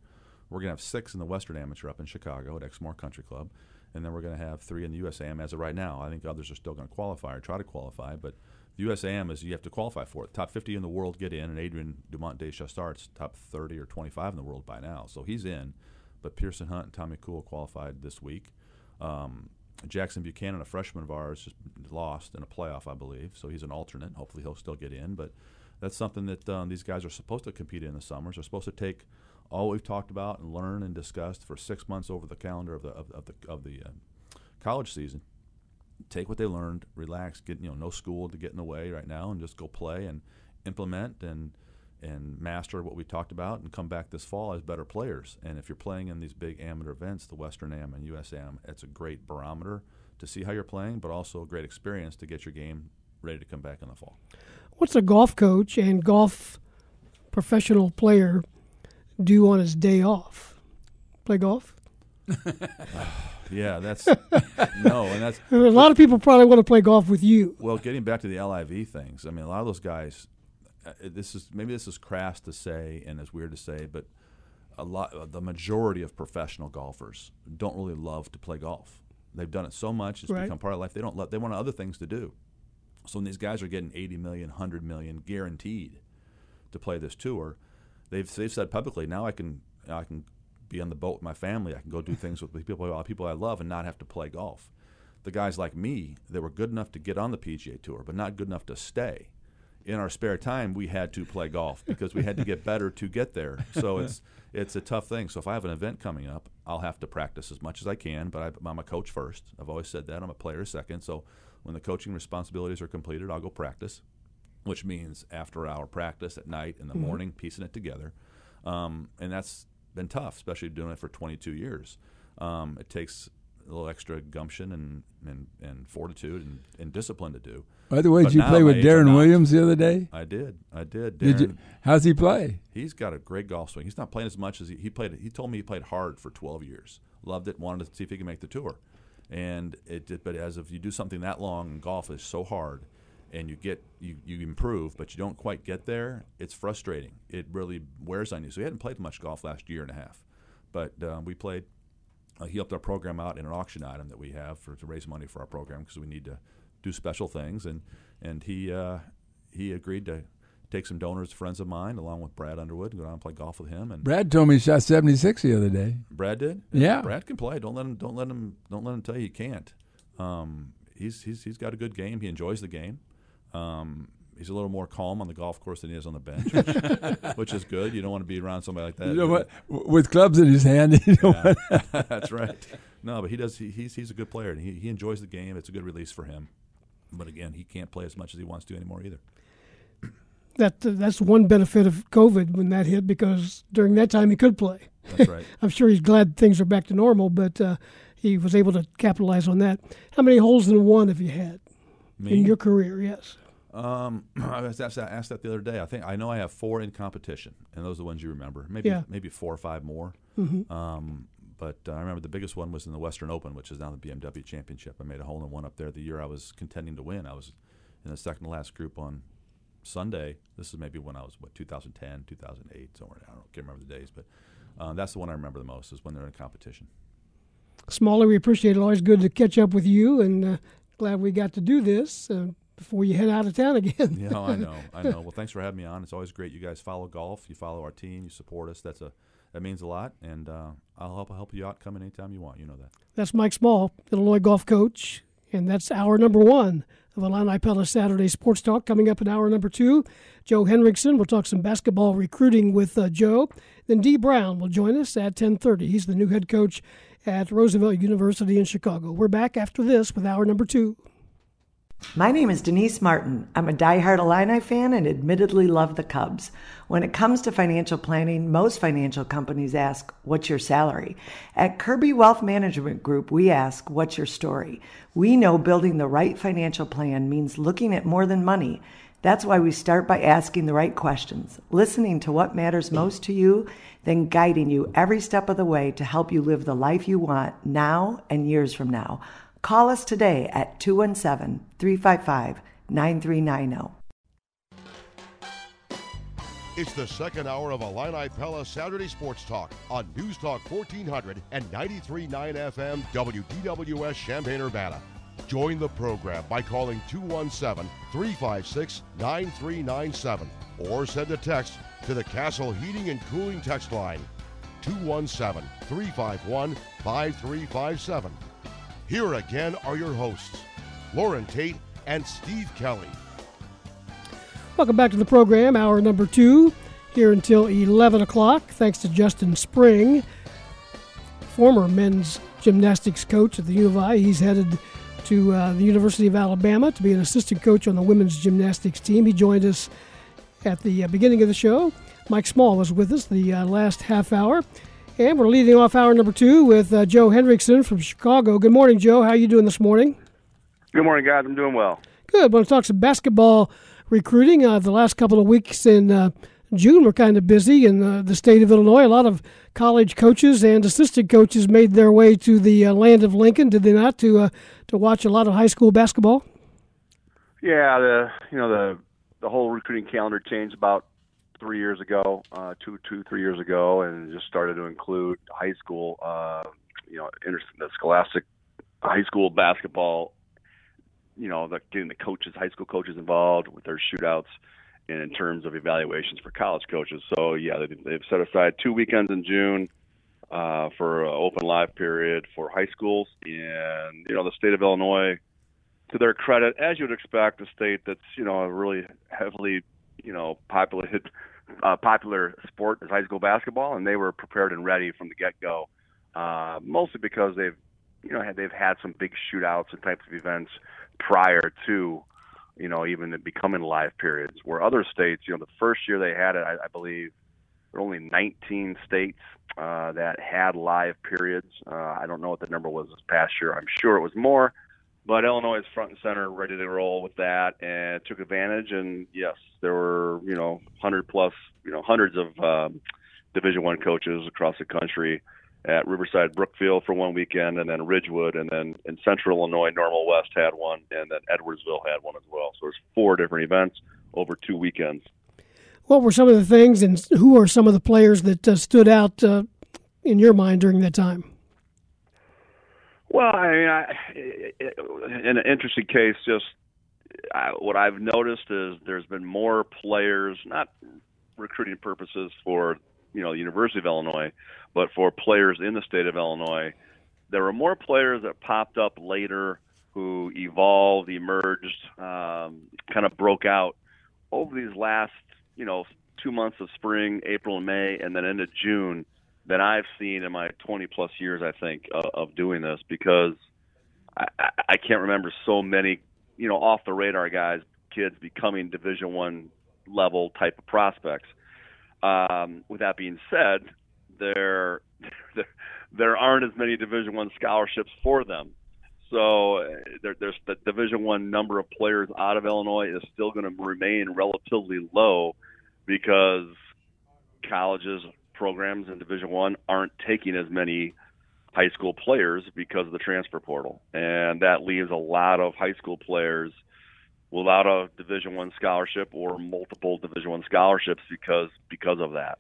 We're going to have six in the Western Amateur up in Chicago at Exmoor Country Club, and then we're going to have three in the USAM as of right now. I think others are still going to qualify or try to qualify, but the USAM is you have to qualify for it. Top 50 in the world get in, and Adrian Dumont Deschastard's top 30 or 25 in the world by now, so he's in. But Piercen Hunt and Tommy Kuhl qualified this week. Um, Jackson Buchanan, a freshman of ours, just lost in a playoff, I believe. So he's an alternate. Hopefully, he'll still get in. But that's something that um, these guys are supposed to compete in the summers. They're supposed to take all we've talked about and learn and discussed for six months over the calendar of the of, of the of the uh, college season. Take what they learned, relax, get you know no school to get in the way right now, and just go play and implement and and master what we talked about and come back this fall as better players. And if you're playing in these big amateur events, the Western Am and USAM, it's a great barometer to see how you're playing, but also a great experience to get your game ready to come back in the fall. What's a golf coach and golf professional player do on his day off? Play golf? Yeah, that's no, and that's a lot of people probably want to play golf with you. Well, getting back to the LIV things, I mean, a lot of those guys. Uh, this is maybe this is crass to say and it's weird to say, but a lot, uh, the majority of professional golfers don't really love to play golf. They've done it so much; it's Right. become part of life. They don't. Love, they want other things to do. So when these guys are getting 80 million, 100 million guaranteed to play this tour, they've they've said publicly, now I can I can be on the boat with my family. I can go do things with the people people I love and not have to play golf. The guys like me that were good enough to get on the PGA Tour, but not good enough to stay. In our spare time, we had to play golf because we had to get better to get there. So it's it's a tough thing. So if I have an event coming up, I'll have to practice as much as I can. But I, I'm a coach first. I've always said that. I'm a player second. So when the coaching responsibilities are completed, I'll go practice, which means after hour practice at night in the Mhm. morning, piecing it together. Um, and that's been tough, especially doing it for 22 years. Um, it takes a little extra gumption and, and, and fortitude and, and discipline to do. By the way, But did you play with Darren. Williams the other day? I did. I did. Did you- how's he play? He's got a great golf swing. He's not playing as much as he, he played. He told me he played hard for 12 years. Loved it. Wanted to see if he could make the tour. And it did. But as if you do something that long, and golf is so hard, and you get you, you improve, but you don't quite get there. It's frustrating. It really wears on you. So he hadn't played much golf last year and a half, but um, we played. Uh, he helped our program out in an auction item that we have for to raise money for our program because we need to do special things, and and he uh, he agreed to take some donors, friends of mine, along with Brad Underwood, and go down and play golf with him. And Brad told me he shot 76 the other day. Brad did. Yeah. Brad can play. Don't let him. Don't let him. Don't let him tell you he can't. Um, he's he's he's got a good game. He enjoys the game. Um, he's a little more calm on the golf course than he is on the bench, which, which is good. You don't want to be around somebody like that. You know what? With clubs in his hand, Yeah, that's right. No, but he does. He, he's he's a good player, and he, he enjoys the game. It's a good release for him. But again, he can't play as much as he wants to anymore either. That that's one benefit of COVID when that hit because during that time he could play. That's right. I'm sure he's glad things are back to normal, but uh, he was able to capitalize on that. How many holes in one have you had Me? in your career? Yes. Um, I was asked that, asked that the other day. I think I know I have four in competition, and those are the ones you remember. Maybe Yeah. maybe four or five more. Mhm. Um, but uh, I remember the biggest one was in the Western Open, which is now the BMW Championship. I made a hole in one up there the year I was contending to win. I was in the second to last group on Sunday. This is maybe when I was what 2010, 2008, somewhere. I don't can't remember the days, but uh, that's the one I remember the most is when they're in a competition. Smalley, we appreciate it. Always good to catch up with you, and uh, glad we got to do this. Uh, before you head out of town again. yeah, I know, I know. Well, thanks for having me on. It's always great. You guys follow golf. You follow our team. You support us. That's a that means a lot, and uh, I'll help help you out. Come anytime you want. You know that. That's Mike Small, Illinois golf coach, and that's hour number one of Illini Pella Saturday Sports Talk. Coming up in hour number two, Joe Henricksen. We'll talk some basketball recruiting with uh, Joe. Then Dee Brown will join us at 10:30. He's the new head coach at Roosevelt University in Chicago. We're back after this with hour number two. My name is Denise Martin. I'm a diehard Illini fan and admittedly love the Cubs. When it comes to financial planning, most financial companies ask, What's your salary? At Kirby Wealth Management Group, we ask, What's your story? We know building the right financial plan means looking at more than money. That's why we start by asking the right questions, listening to what matters most to you, then guiding you every step of the way to help you live the life you want now and years from now. Call us today at 217 355 9390. It's the second hour of Illini Pella Saturday Sports Talk on News Talk 1400 and 93.9 FM WDWS Champaign Urbana. Join the program by calling 217 356 9397 or send a text to the Castle Heating and Cooling text line 217 351 5357. Here again are your hosts, Loren Tate and Steve Kelly. Welcome back to the program, hour number two, here until 11 o'clock. Thanks to Justin Spring, former men's gymnastics coach at the U of I. He's headed to uh, the University of Alabama to be an assistant coach on the women's gymnastics team. He joined us at the uh, beginning of the show. Mike Small was with us the uh, last half hour. And we're leading off hour number two with uh, Joe Henricksen from Chicago. Good morning, Joe. How are you doing this morning? Good morning, guys. I'm doing well. Good. Want to talk some basketball recruiting. Uh, the last couple of weeks in uh, June were kind of busy in uh, the state of Illinois. A lot of college coaches and assistant coaches made their way to the uh, land of Lincoln, did they not, to uh, to watch a lot of high school basketball? Yeah, the you know the the whole recruiting calendar changed about three years ago, uh, two, two, three years ago, and just started to include high school, uh, you know, the scholastic high school basketball. You know, the, getting the coaches, high school coaches involved with their shootouts, and in terms of evaluations for college coaches. So yeah, they, they've set aside two weekends in June uh, for an open live period for high schools, and you know, the state of Illinois. To their credit, as you'd expect, a state that's you know really heavily you know populated uh, popular sport is high school basketball, and they were prepared and ready from the get go. Uh, mostly because they've you know had, they've had some big shootouts and types of events prior to you know even becoming live periods. Where other states, you know, the first year they had it, I, I believe there were only 19 states uh, that had live periods. Uh, I don't know what the number was this past year. I'm sure it was more. But Illinois is front and center, ready to roll with that, and took advantage. And yes, there were you know hundred plus, you know hundreds of um, Division One coaches across the country at Riverside Brookfield for one weekend, and then Ridgewood, and then in Central Illinois, Normal West had one, and then Edwardsville had one as well. So there's four different events over two weekends. What were some of the things, and who are some of the players that uh, stood out uh, in your mind during that time? Well, I mean, I, in an interesting case, just I, what I've noticed is there's been more players, not recruiting purposes for you know the University of Illinois, but for players in the state of Illinois. There were more players that popped up later who evolved, emerged, um, kind of broke out over these last you know two months of spring, April and May, and then into June than I've seen in my 20 plus years, I think, uh, of doing this because I, I can't remember so many, you know, off the radar guys, kids becoming Division One level type of prospects. Um, with that being said, there, there there aren't as many Division One scholarships for them. So uh, there, there's the Division One number of players out of Illinois is still going to remain relatively low because colleges programs in Division One aren't taking as many high school players because of the transfer portal, and that leaves a lot of high school players without a Division One scholarship or multiple Division One scholarships because because of that.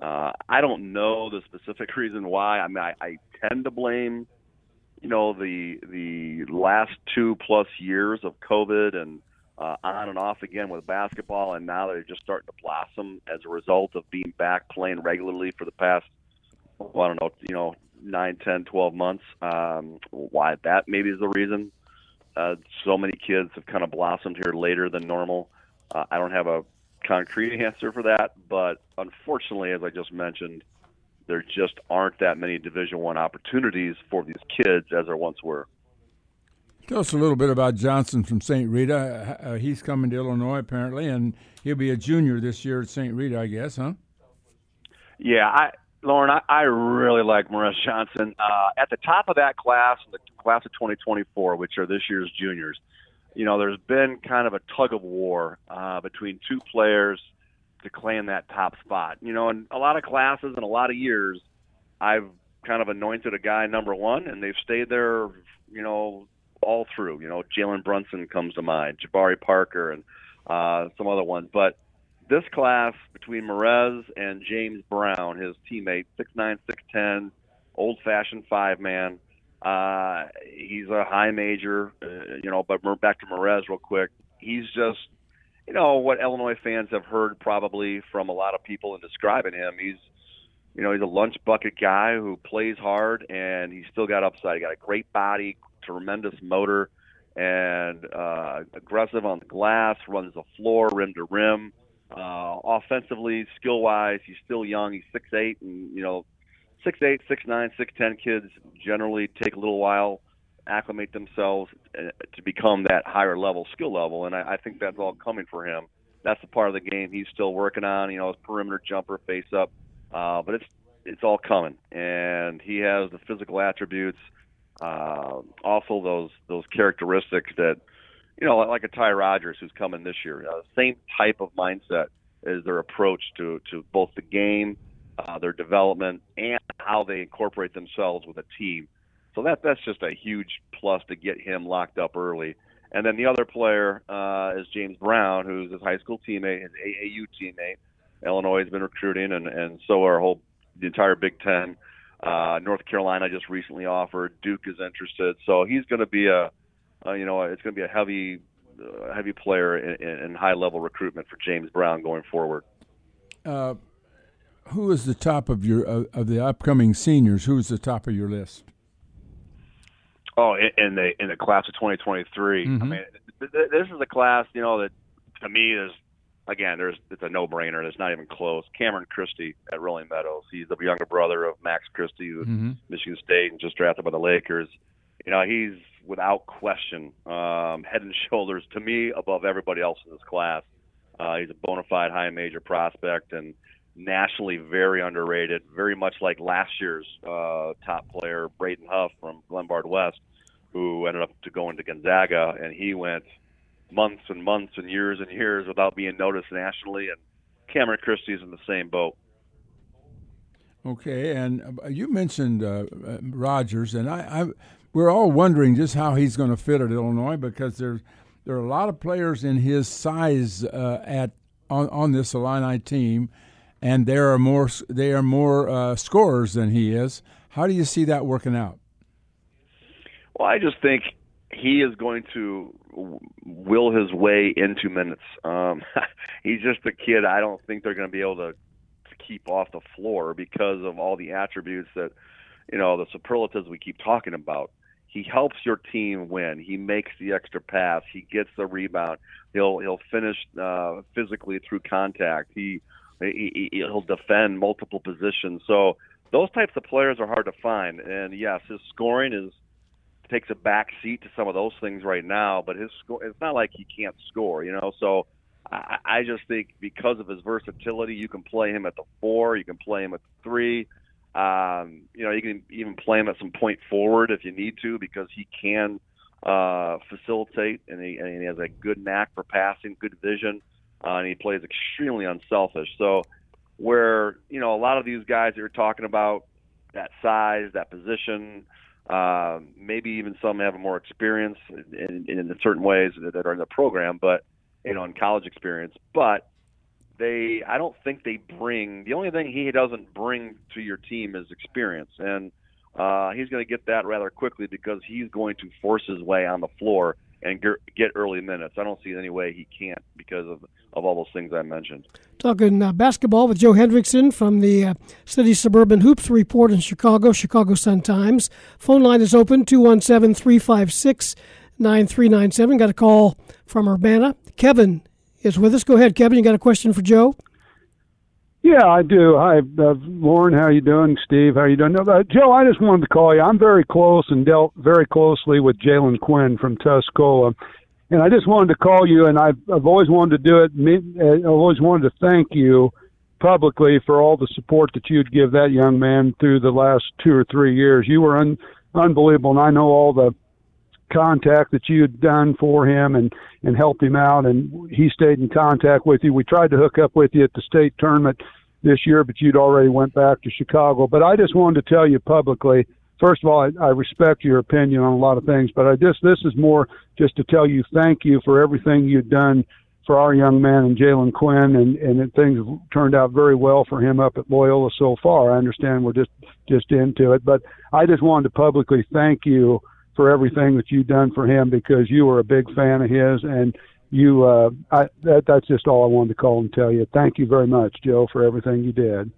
Uh, I don't know the specific reason why. I mean, I, I tend to blame, you know, the the last two plus years of COVID and uh, on and off again with basketball, and now they're just starting to blossom as a result of being back playing regularly for the past, well, I don't know, you know, nine, ten, twelve months. Um, why that maybe is the reason. Uh, so many kids have kind of blossomed here later than normal. Uh, I don't have a concrete answer for that, but unfortunately, as I just mentioned, there just aren't that many Division One opportunities for these kids as there once were. Tell us a little bit about Johnson from St. Rita. Uh, he's coming to Illinois apparently, and he'll be a junior this year at St. Rita, I guess, huh? Yeah, I, Loren, I, I really like Morez Johnson. Uh, at the top of that class, the class of 2024, which are this year's juniors, you know, there's been kind of a tug of war uh, between two players to claim that top spot. You know, in a lot of classes and a lot of years, I've kind of anointed a guy number one, and they've stayed there, you know, all through. You know, Jalen Brunson comes to mind, Jabari Parker, and uh, some other ones. But this class between Morez and James Brown, his teammate, six nine, six ten, old fashioned five man. Uh, he's a high major, uh, you know. But back to Morez real quick. He's just, you know, what Illinois fans have heard probably from a lot of people in describing him. He's, you know, he's a lunch bucket guy who plays hard and he's still got upside. He got a great body, tremendous motor, and uh, aggressive on the glass. Runs the floor rim to rim. Uh, offensively, skill wise, he's still young. He's six eight, and you know, six eight, six nine, six ten kids generally take a little while acclimate themselves uh, to become that higher level skill level, and I, I think that's all coming for him. That's the part of the game he's still working on. You know, his perimeter jumper, face up, uh, but it's it's all coming, and he has the physical attributes, uh, also those those characteristics that you know, like a Ty Rodgers who's coming this year. Uh, same type of mindset is their approach to to both the game, uh, their development, and how they incorporate themselves with a team. So that that's just a huge plus to get him locked up early. And then the other player uh, is James Brown, who's his high school teammate, his AAU teammate. Illinois has been recruiting, and and so our whole the entire Big Ten. Uh, North Carolina just recently offered. Duke is interested, so he's going to be a uh, you know, it's going to be a heavy, uh, heavy player in, in high level recruitment for James Brown going forward. Uh, who is the top of your uh, of the upcoming seniors? Who is the top of your list? Oh, in, in the in the class of 2023. Mm-hmm. I mean, th- th- this is a class, you know, that to me is again, there's it's a no brainer. It's not even close. Cameron Christie at Rolling Meadows. He's the younger brother of Max Christie, who's Mm-hmm. Michigan State and just drafted by the Lakers. You know, he's without question um, head and shoulders to me above everybody else in this class. Uh, he's a bona fide high major prospect and nationally very underrated, very much like last year's uh, top player, Braden Huff from Glenbard West, who ended up to go into Gonzaga, and he went months and months and years and years without being noticed nationally. And Cameron Christie's in the same boat. Okay, and uh, you mentioned uh, uh, Rodgers, and I, I, we're all wondering just how he's going to fit at Illinois because there's there are a lot of players in his size uh, at on, on this Illini team, and there are more they are more uh, scorers than he is. How do you see that working out? Well, I just think he is going to will his way into minutes. Um, he's just a kid. I don't think they're going to be able to, to keep off the floor because of all the attributes that, you know, the superlatives we keep talking about. He helps your team win. He makes the extra pass. He gets the rebound. He'll he'll finish uh, physically through contact. He, he he'll defend multiple positions. So those types of players are hard to find. And yes, his scoring is takes a back seat to some of those things right now. But his score, it's not like he can't score, you know. So I, I just think because of his versatility, you can play him at the four, you can play him at the three. Um, you know, you can even play him at some point forward if you need to because he can uh, facilitate and he, and he has a good knack for passing, good vision, uh, and he plays extremely unselfish. So where you know a lot of these guys that you're talking about, that size, that position, uh, maybe even some have more experience in, in, in certain ways that are in the program, but you know, in college experience. But they, I don't think they bring. The only thing he doesn't bring to your team is experience, and uh, he's going to get that rather quickly because he's going to force his way on the floor and get early minutes. I don't see any way he can't because of of all those things I mentioned. Talking uh, basketball with Joe Henricksen from the uh, City Suburban Hoops Report in Chicago, Chicago Sun Times. Phone line is open 217 356 9397. Got a call from Urbana. Kevin is with us. Go ahead, Kevin. You got a question for Joe? Yeah, I do. Hi, uh, Loren. How you doing? Steve, how you doing? No, uh, Joe, I just wanted to call you. I'm very close and dealt very closely with Jalen Quinn from Tuscola, and I just wanted to call you. And I've I've always wanted to do it. I've always wanted to thank you publicly for all the support that you'd give that young man through the last two or three years. You were un, unbelievable, and I know all the contact that you had done for him and and helped him out and he stayed in contact with you we tried to hook up with you at the state tournament this year but you'd already went back to chicago but i just wanted to tell you publicly first of all i, I respect your opinion on a lot of things but i just this is more just to tell you thank you for everything you've done for our young man and Jalen Quinn, and and things have turned out very well for him up at Loyola so far. I understand we're just just into it, but I just wanted to publicly thank you for everything that you've done for him because you were a big fan of his and you uh I that that's just all I wanted to call and tell you. Thank you very much, Joe, for everything you did.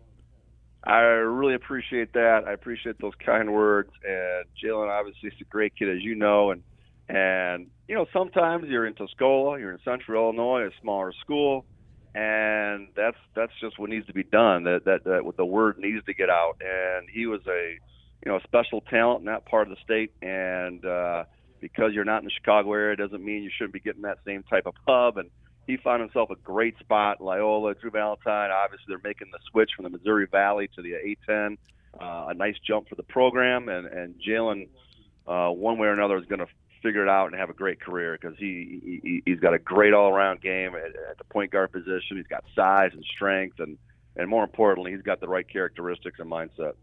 I really appreciate that. I appreciate those kind words. And Jalen obviously is a great kid, as you know. And and you know sometimes you're in Tuscola, you're in Central Illinois, a smaller school, and that's that's just what needs to be done. That that that what the word needs to get out. And he was a you know a special talent in that part of the state, and uh, because you're not in the Chicago area doesn't mean you shouldn't be getting that same type of pub. And he found himself a great spot. Loyola, Drew Valentine, obviously they're making the switch from the Missouri Valley to the A10. Uh, a nice jump for the program, and and Jalen, uh, one way or another, is going to figure it out and have a great career because he, he he's got a great all-around game at, at the point guard position. He's got size and strength, and and more importantly, he's got the right characteristics and mindset.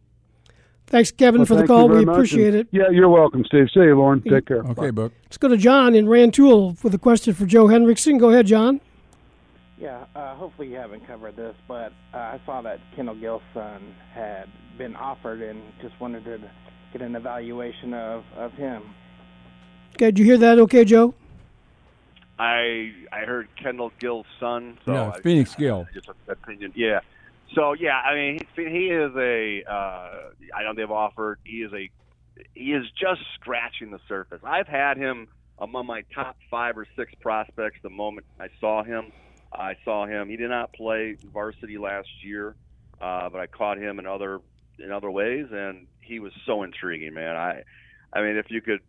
Thanks, Kevin, Well, for the call. you very We appreciate and- it. Yeah, you're welcome, Steve. See you, Loren. Take care. Okay, Book. Let's go to John in Rantoul with a question for Joe Henricksen. Go ahead, John. Yeah, uh, hopefully you haven't covered this, but uh, I saw that Kendall Gill's son had been offered and just wanted to get an evaluation of, of him. Okay, did you hear that? Okay, Joe. I I heard Kendall Gill's son. So Yeah, I- Phoenix Gill. Just an opinion. Yeah. So yeah, I mean, he, he is a. Uh, I know they've offered. He is a. He is just scratching the surface. I've had him among my top five or six prospects the moment I saw him. I saw him. He did not play varsity last year, uh, but I caught him in other in other ways, and he was so intriguing, man. I, I mean, if you could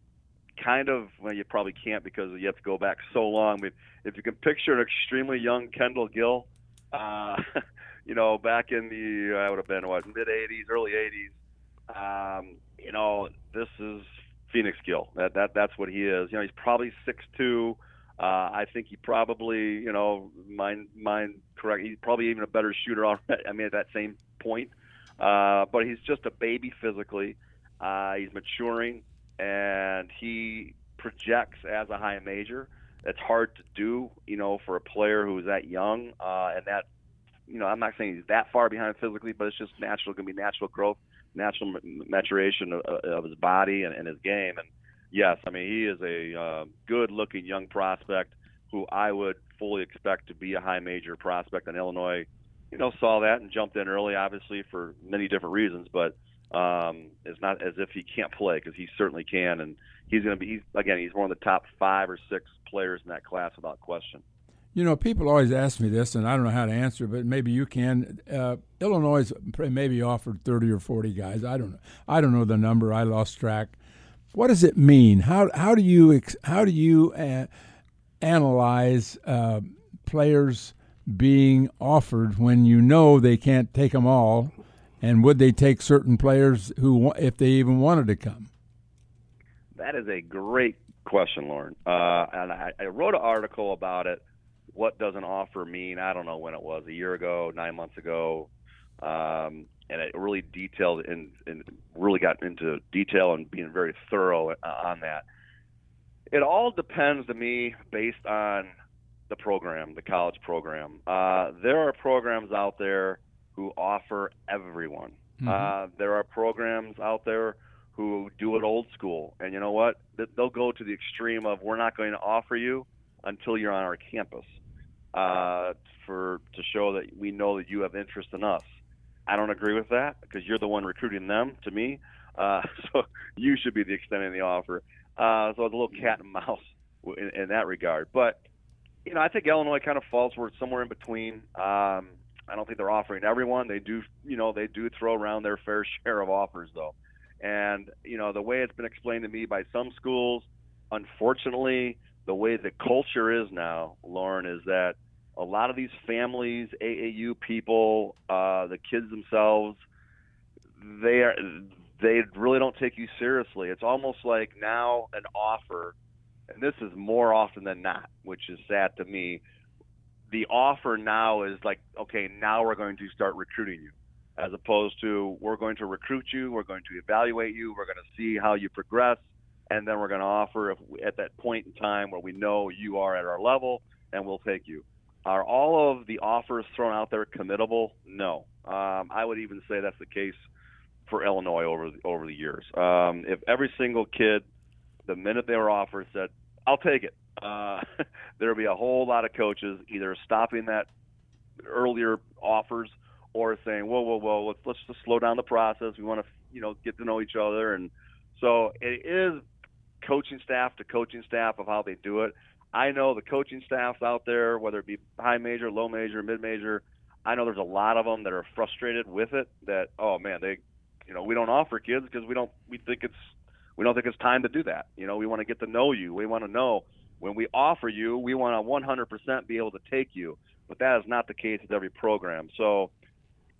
kind of well you probably can't because you have to go back so long but if you can picture an extremely young kendall gill uh you know back in the i would have been what mid 80s early 80s um you know this is phoenix gill that that that's what he is. You know he's probably six two. Uh i think he probably you know mind mind correct he's probably even a better shooter already i mean at that same point. Uh but he's just a baby physically. Uh he's maturing and he projects as a high major. It's hard to do, you know, for a player who's that young uh, and that, you know, I'm not saying he's that far behind physically, but it's just natural, going to be natural growth, natural maturation of, of his body and, and his game. And yes, I mean, he is a uh, good-looking young prospect who I would fully expect to be a high major prospect. And Illinois, you know, saw that and jumped in early, obviously for many different reasons, but um, it's not as if he can't play because he certainly can, and he's going to be. He's, again, he's one of the top five or six players in that class without question. You know, people always ask me this, and I don't know how to answer, but maybe you can. Uh, Illinois maybe offered thirty or forty guys. I don't know. I don't know the number. I lost track. What does it mean? How how do you how do you uh, analyze uh, players being offered when you know they can't take them all? And would they take certain players who, if they even wanted to come? That is a great question, Loren. Uh, and I, I wrote an article about it. What does an offer mean? I don't know when it was, a year ago, nine months ago, um, and it really detailed and, and really got into detail and being very thorough uh, on that. It all depends to me based on the program, the college program. Uh, there are programs out there who offer everyone. Mhm. Uh, there are programs out there who do it old school, and you know what? They'll go to the extreme of we're not going to offer you until you're on our campus uh, for to show that we know that you have interest in us. I don't agree with that because you're the one recruiting them to me. Uh, so you should be the extending the offer. Uh, so it's a little cat and mouse in, in that regard. But you know, I think Illinois kind of falls where it's somewhere in between. Um, I don't think they're offering everyone. They do, you know, they do throw around their fair share of offers though. And you know, the way it's been explained to me by some schools, unfortunately, the way the culture is now, Loren, is that a lot of these families, AAU people, uh, the kids themselves, they are they really don't take you seriously. It's almost like now an offer, and this is more often than not, which is sad to me. The offer now is like, okay, now we're going to start recruiting you, as opposed to we're going to recruit you, we're going to evaluate you, we're going to see how you progress, and then we're going to offer if, at that point in time where we know you are at our level, and we'll take you. Are all of the offers thrown out there committable? No. Um, I would even say that's the case for Illinois over the, over the years. Um, if every single kid, the minute they were offered, said, "I'll take it," uh, there would be a whole lot of coaches either stopping that earlier offers or saying, "Whoa, whoa, whoa, let's let's just slow down the process. We want to, you know, get to know each other." And so it is coaching staff to coaching staff of how they do it. I know the coaching staffs out there, whether it be high major, low major, mid major. I know there's a lot of them that are frustrated with it. That oh man, they you know we don't offer kids because we don't we think it's we don't think it's time to do that. You know we want to get to know you. We want to know when we offer you we want to 100% be able to take you. But that is not the case with every program. So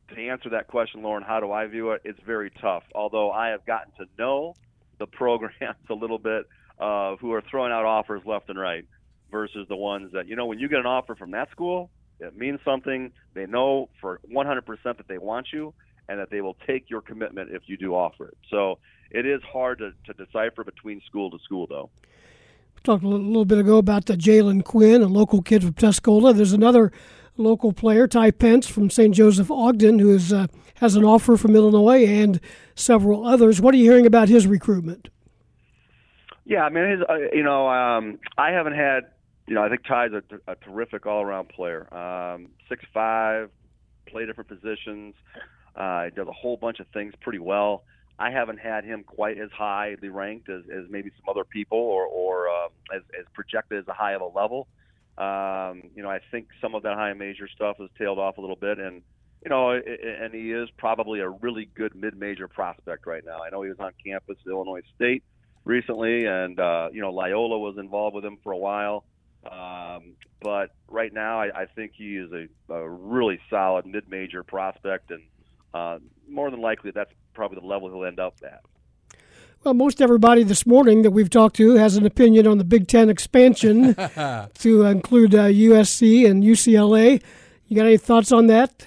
to answer that question lauren how do i view it? It's very tough. Although i have gotten to know the programs a little bit uh, who are throwing out offers left and right versus the ones that you know when you get an offer from that school it means something they know for 100% that they want you and that they will take your commitment if you do offer it. So it is hard to, to decipher between school to school, though. We talked a little bit ago about the Jalen Quinn, a local kid from Tuscola. There's another local player, Ty Pence from St. Joseph Ogden, who is, uh, has an offer from Illinois and several others. What are you hearing about his recruitment? Yeah, I mean, his, uh, you know, um, I haven't had, you know, I think Ty's a, a terrific all-around player. Um, six five, play different positions. Uh, does a whole bunch of things pretty well. I haven't had him quite as highly ranked as, as maybe some other people, or, or uh, as, as projected as a high of a level. Um, you know, I think some of that high major stuff has tailed off a little bit, and you know, and he is probably a really good mid-major prospect right now. I know he was on campus at Illinois State recently, and uh, you know, Loyola was involved with him for a while. Um, but right now, I, I think he is a, a really solid mid-major prospect, and uh, more than likely that's probably the level he'll end up at. Well, most everybody this morning that we've talked to has an opinion on the Big Ten expansion to include uh, USC and UCLA. You got any thoughts on that?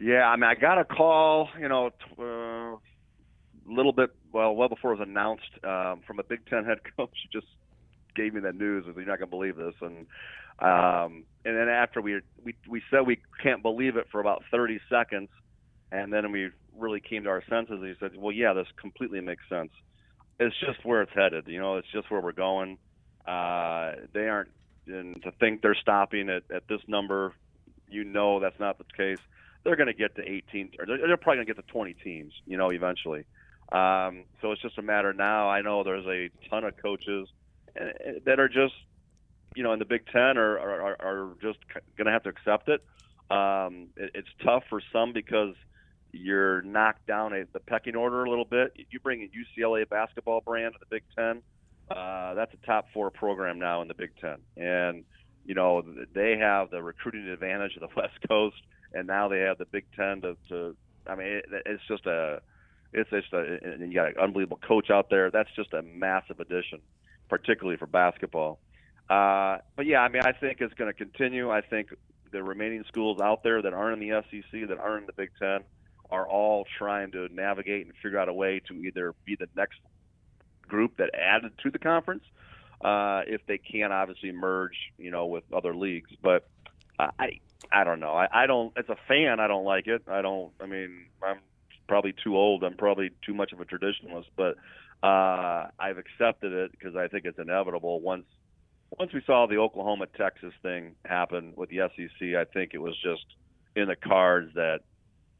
Yeah, I mean, I got a call, you know, a uh, little bit, well, well before it was announced um, from a Big Ten head coach who just gave me that news. You're not going to believe this. And um, and then after we we we said we can't believe it for about 30 seconds, and then we really came to our senses. And he said, "Well, yeah, this completely makes sense. It's just where it's headed. You know, it's just where we're going. Uh, they aren't, and to think they're stopping at, at this number, you know, that's not the case. They're going to get to 18, or they're, they're probably going to get to 20 teams. You know, eventually. Um, so it's just a matter now. I know there's a ton of coaches that are just you know in the Big Ten are are, are just going to have to accept it. Um, it. It's tough for some because you're knocked down a, the pecking order a little bit. You bring a UCLA basketball brand to the Big Ten. Uh, that's a top four program now in the Big Ten, and you know they have the recruiting advantage of the West Coast, and now they have the Big Ten to. to I mean, it, it's just a, it's just a, and you got an unbelievable coach out there. That's just a massive addition, particularly for basketball. Uh, but yeah, I mean, I think it's going to continue. I think the remaining schools out there that aren't in the SEC, that aren't in the Big Ten, are all trying to navigate and figure out a way to either be the next group that added to the conference, uh, if they can't obviously merge, you know, with other leagues. But I, I don't know. I, I don't. As a fan, I don't like it. I don't. I mean, I'm probably too old. I'm probably too much of a traditionalist, but uh, I've accepted it because I think it's inevitable. Once once we saw the Oklahoma Texas thing happen with the SEC, I think it was just in the cards that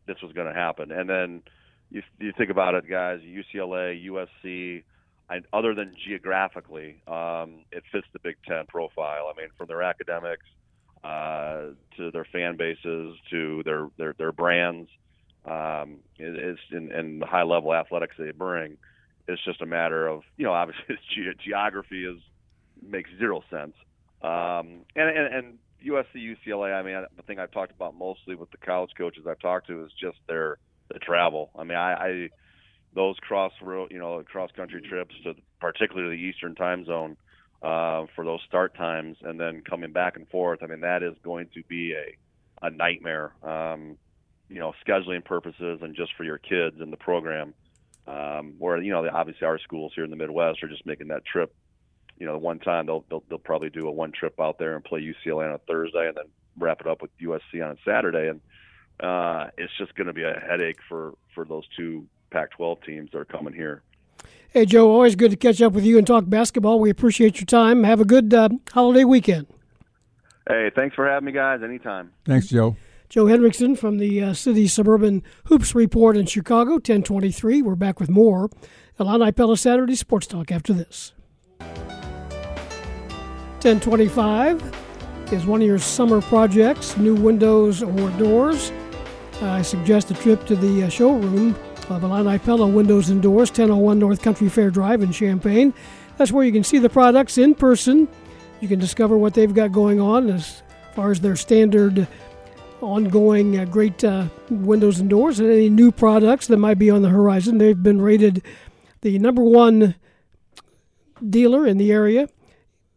this was going to happen. And then you you think about it, guys, UCLA, USC. I, other than geographically, um, it fits the Big Ten profile. I mean, from their academics uh, to their fan bases to their their, their brands, um, it, it's in, and the high level athletics they bring. It's just a matter of you know obviously ge- geography is makes zero sense. Um, and, and and USC, UCLA. I mean, the thing I've talked about mostly with the college coaches I've talked to is just their the travel. I mean, I, I those cross road, you know, cross country trips to particularly the Eastern time zone uh, for those start times, and then coming back and forth. I mean, that is going to be a a nightmare. Um, you know, scheduling purposes and just for your kids and the program. Um, where you know, obviously our schools here in the Midwest are just making that trip. You know, one time they'll they'll, they'll probably do a one trip out there and play UCLA on a Thursday, and then wrap it up with USC on a Saturday, and uh, it's just going to be a headache for for those two Pac-12 teams that are coming here. Hey, Joe, always good to catch up with you and talk basketball. We appreciate your time. Have a good uh, holiday weekend. Hey, thanks for having me, guys. Anytime. Thanks, Joe. Joe Henricksen from the uh, City Suburban Hoops Report in Chicago, 1023. We're back with more Illini Pella Saturday Sports Talk after this. 1025 is one of your summer projects, new windows or doors. I suggest a trip to the uh, showroom of Illini Pella Windows and Doors, 1001 North Country Fair Drive in Champaign. That's where you can see the products in person. You can discover what they've got going on as far as their standard ongoing uh, great uh, windows and doors and any new products that might be on the horizon. They've been rated the number one dealer in the area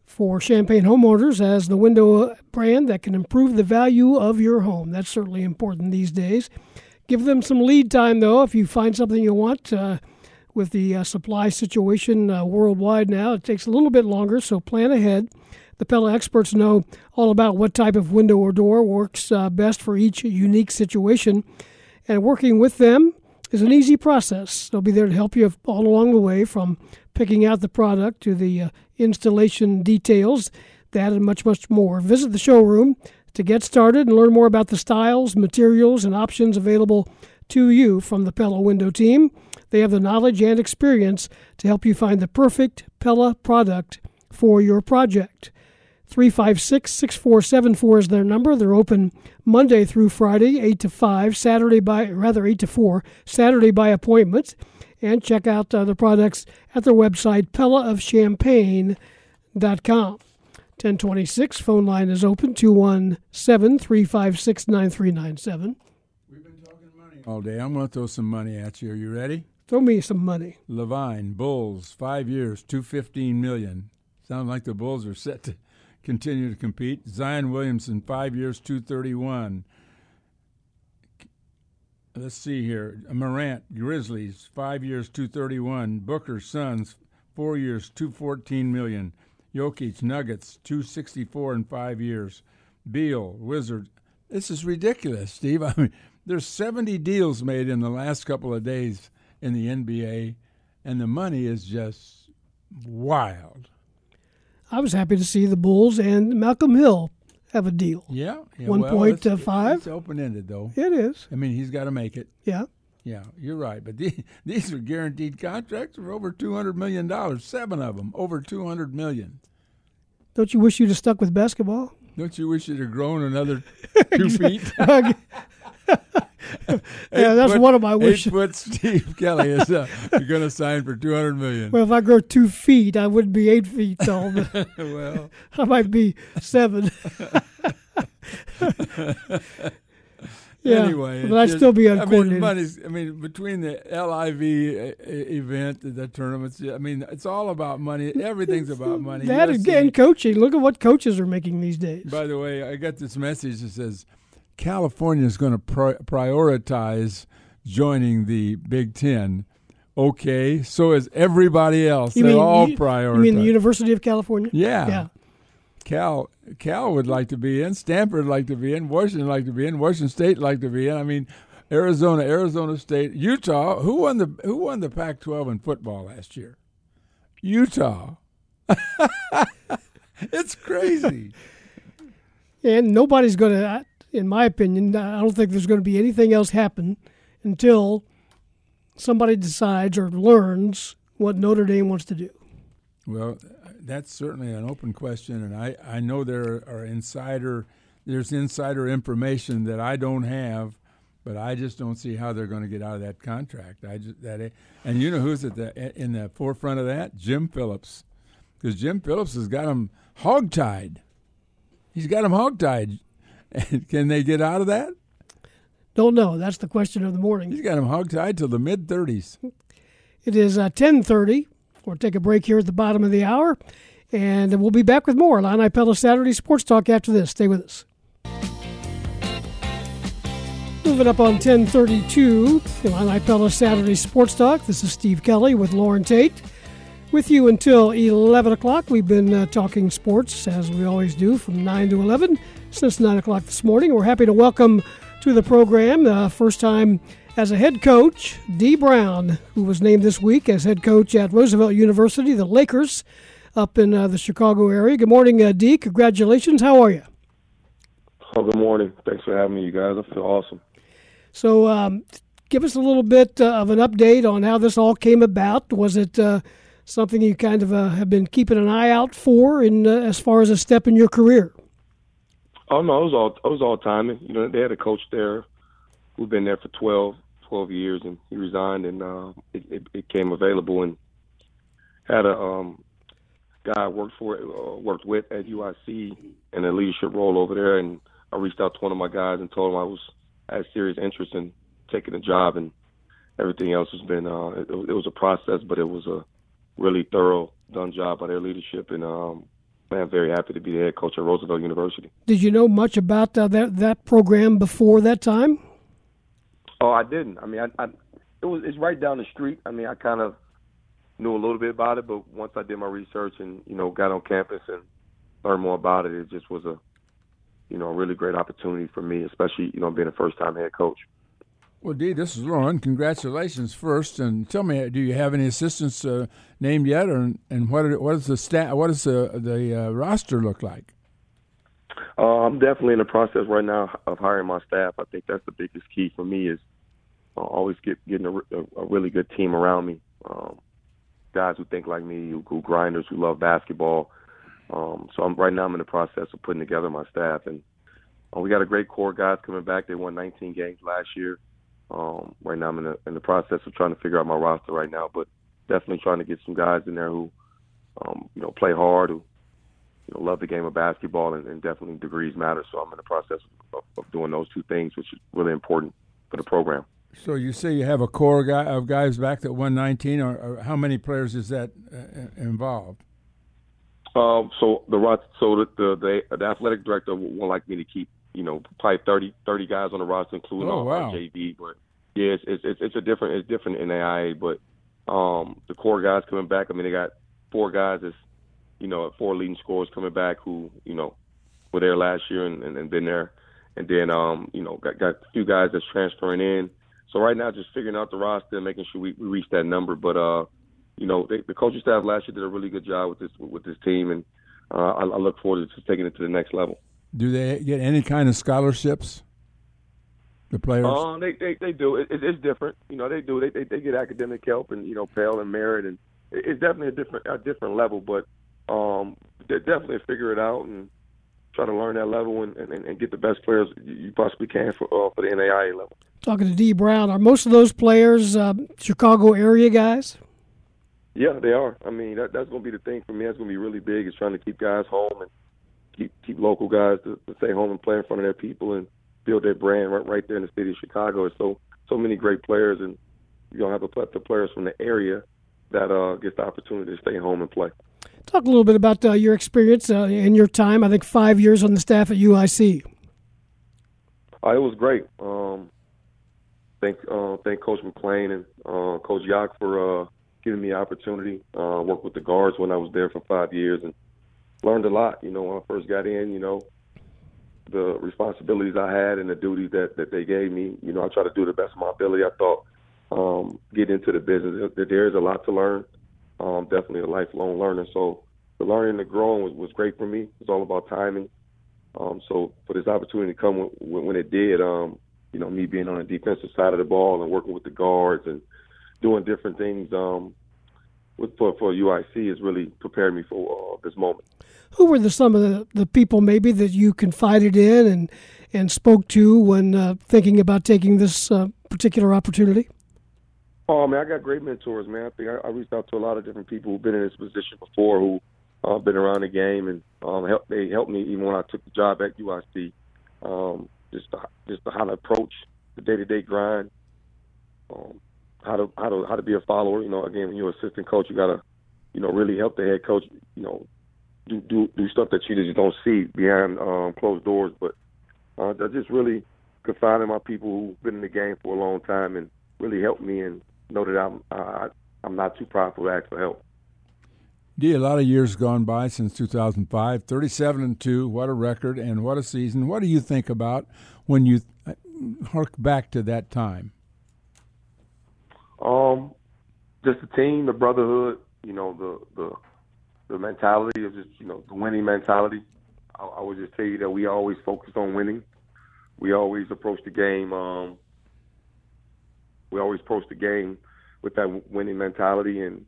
for Champaign homeowners as the window brand that can improve the value of your home. That's certainly important these days. Give them some lead time, though, if you find something you want. Uh, with the uh, supply situation uh, worldwide now, it takes a little bit longer, so plan ahead. The Pella experts know all about what type of window or door works uh, best for each unique situation, and working with them is an easy process. They'll be there to help you all along the way from picking out the product to the uh, installation details, that and much, much more. Visit the showroom to get started and learn more about the styles, materials, and options available to you from the Pella window team. They have the knowledge and experience to help you find the perfect Pella product for your project. 356 6474 is their number. They're open Monday through Friday, 8 to 5, Saturday by, rather 8 to 4, Saturday by appointment. And check out uh, the products at their website, pellaofchampaign.com. 1026, phone line is open, 217 356 9397. All day. I'm going to throw some money at you. Are you ready? Throw me some money. LaVine, Bulls, five years, 215 million. Sounds like the Bulls are set to continue to compete. Zion Williamson, five years, 231. Let's see here. Morant, Grizzlies, five years, 231. Booker, Suns, four years, 214 million. Jokic, Nuggets, 264 in five years. Beal, Wizards. This is ridiculous, Steve. I mean, there's 70 deals made in the last couple of days in the NBA, and the money is just wild. I was happy to see the Bulls and Malcolm Hill have a deal. Yeah, yeah one well, point uh, it's, five. It's open ended though. It is. I mean, he's got to make it. Yeah. Yeah, you're right. But these, these are guaranteed contracts for over two hundred million dollars. Seven of them, over two hundred million. Don't you wish you'd have stuck with basketball? Don't you wish you'd have grown another two feet? yeah, that's foot, one of my wishes. Eight foot Steve Kelly is uh, you're going to sign for two hundred million. Well, if I grow two feet, I wouldn't be eight feet tall. Well, I might be seven. yeah, anyway, but I'd just, still be I mean, uncoordinated. money's, I mean, between the LIV e- event, the tournaments. I mean, it's all about money. Everything's about money. that again, coaching. Look at what coaches are making these days. By the way, I got this message that says California is going to pri- prioritize joining the Big Ten. Okay, so is everybody else. You They're mean all you, prioritized. You mean the University of California? Yeah. Yeah. Cal Cal would like to be in. Stanford would like to be in. Washington would like to be in. Washington State would like to be in. I mean, Arizona, Arizona State, Utah. Who won the Who won the Pac-12 in football last year? Utah. it's crazy. And nobody's going to, in my opinion, I don't think there's going to be anything else happen until somebody decides or learns what Notre Dame wants to do. Well, that's certainly an open question, and I, I know there are insider there's insider information that I don't have, but I just don't see how they're going to get out of that contract. I just that and you know who's at the in the forefront of that? Jim Phillips, because Jim Phillips has got him hogtied. He's got him hogtied. And can they get out of that? Don't know. That's the question of the morning. He's got him hogtied till the mid thirties. It is uh, ten thirty. We'll take a break here at the bottom of the hour, and we'll be back with more Illini Pella Saturday Sports Talk after this. Stay with us. Moving up on 1032, Illini Pella Saturday Sports Talk. This is Steve Kelly with Loren Tate. With you until 11 o'clock. We've been uh, talking sports, as we always do, from 9 to 11 since 9 o'clock this morning. We're happy to welcome to the program, uh, first time as a head coach, Dee Brown, who was named this week as head coach at Roosevelt University, the Lakers, up in uh, the Chicago area. Good morning, uh, Dee. Congratulations. How are you? Oh, good morning. Thanks for having me, you guys. I feel awesome. So, um, give us a little bit uh, of an update on how this all came about. Was it uh, something you kind of uh, have been keeping an eye out for, in uh, as far as a step in your career? Oh no, it was all it was all timing. You know, they had a coach there who'd been there for 12, 12 years, and he resigned, and uh, it, it, it came available, and had a um, guy I worked for, uh, worked with at UIC in a leadership role over there, and I reached out to one of my guys and told him I was I had serious interest in taking the job, and everything else has been uh, it, it was a process, but it was a really thorough done job by their leadership, and um, I'm very happy to be the head coach at Roosevelt University. Did you know much about uh, that that program before that time? Oh, I didn't. I mean, I, I it was it's right down the street. I mean, I kind of knew a little bit about it, but once I did my research and you know got on campus and learned more about it, it just was a you know a really great opportunity for me, especially you know being a first time head coach. Well, Dee, this is Loren. Congratulations first, and tell me, do you have any assistants uh, named yet, or and what are, what is the stat? What does the the uh, roster look like? Uh, I'm definitely in the process right now of hiring my staff. I think that's the biggest key for me is uh, always get getting a, a, really good team around me. Um, guys who think like me, who, who grinders, who love basketball. Um, so I'm right now I'm in the process of putting together my staff, and uh, we got a great core of guys coming back. They won 19 games last year. Um, right now I'm in the in the process of trying to figure out my roster right now, but definitely trying to get some guys in there who, um, you know, play hard, who you know, love the game of basketball, and, and definitely degrees matter. So I'm in the process of, of doing those two things, which is really important for the program. So you say you have a core guy of guys back that won 19, or, or how many players is that uh, involved? Um, so the so the the, the athletic director would like me to keep you know probably 30, 30 guys on the roster, including oh, wow. JV. But yeah, it's, it's it's a different it's different in AIA, but um, the core guys coming back. I mean, they got four guys that's you know four leading scorers coming back who you know were there last year and, and, and been there, and then um, you know got got a few guys that's transferring in. So right now, just figuring out the roster and making sure we, we reach that number. But uh, you know, they, the coaching staff last year did a really good job with this with this team, and uh, I, I look forward to just taking it to the next level. Do they get any kind of scholarships? The players? Uh, they, they they do. It, it, it's different. You know, they do. They, they they get academic help and you know Pell and merit, and it, it's definitely a different a different level. But um, they definitely figure it out and try to learn that level and, and, and get the best players you possibly can for uh, for the NAIA level. Talking to Dee Brown, are most of those players uh, Chicago area guys? Yeah, they are. I mean, that, that's going to be the thing for me. That's going to be really big. Is trying to keep guys home and keep keep local guys to, to stay home and play in front of their people and build their brand right right there in the city of Chicago. It's so so many great players, and you don't have a plethora of players from the area that uh, gets the opportunity to stay home and play. Talk a little bit about uh, your experience uh, and your time. I think five years on the staff at UIC. Uh, it was great. Um, thank uh, thank Coach McClain and uh, Coach Yak for uh, giving me the opportunity. Uh, work with the guards when I was there for five years and learned a lot. You know, when I first got in, you know, the responsibilities I had and the duties that that they gave me. You know, I try to do the best of my ability. I thought um, get into the business that there is a lot to learn. Um, definitely a lifelong learner. So the learning and the growing was, was great for me. It's all about timing. Um, so for this opportunity to come when, when it did, um, you know, me being on the defensive side of the ball and working with the guards and doing different things um, for, for UIC has really prepared me for uh, this moment. Who were the some of the, the people maybe that you confided in and and spoke to when uh, thinking about taking this uh, particular opportunity? Oh man, I got great mentors, man. I think I, I reached out to a lot of different people who've been in this position before, who uh, been around the game, and um, help, they helped me even when I took the job at UIC. Um, just to, just to how to approach the day to day grind, um, how to how to how to be a follower. You know, again, when you're assistant coach, you gotta you know really help the head coach. You know, do do do stuff that you just don't see behind um, closed doors. But uh, I just really confide in my people who've been in the game for a long time and really helped me and know that I'm uh, I'm not too prideful to ask for help. Dee, a lot of years gone by since 2005. 37 and two. What a record and what a season. What do you think about when you uh, hark back to that time? Um, just the team, the brotherhood. You know, the the the mentality of just you know the winning mentality. I, I would just tell you that we always focused on winning. We always approach the game. Um, we always approach the game with that winning mentality and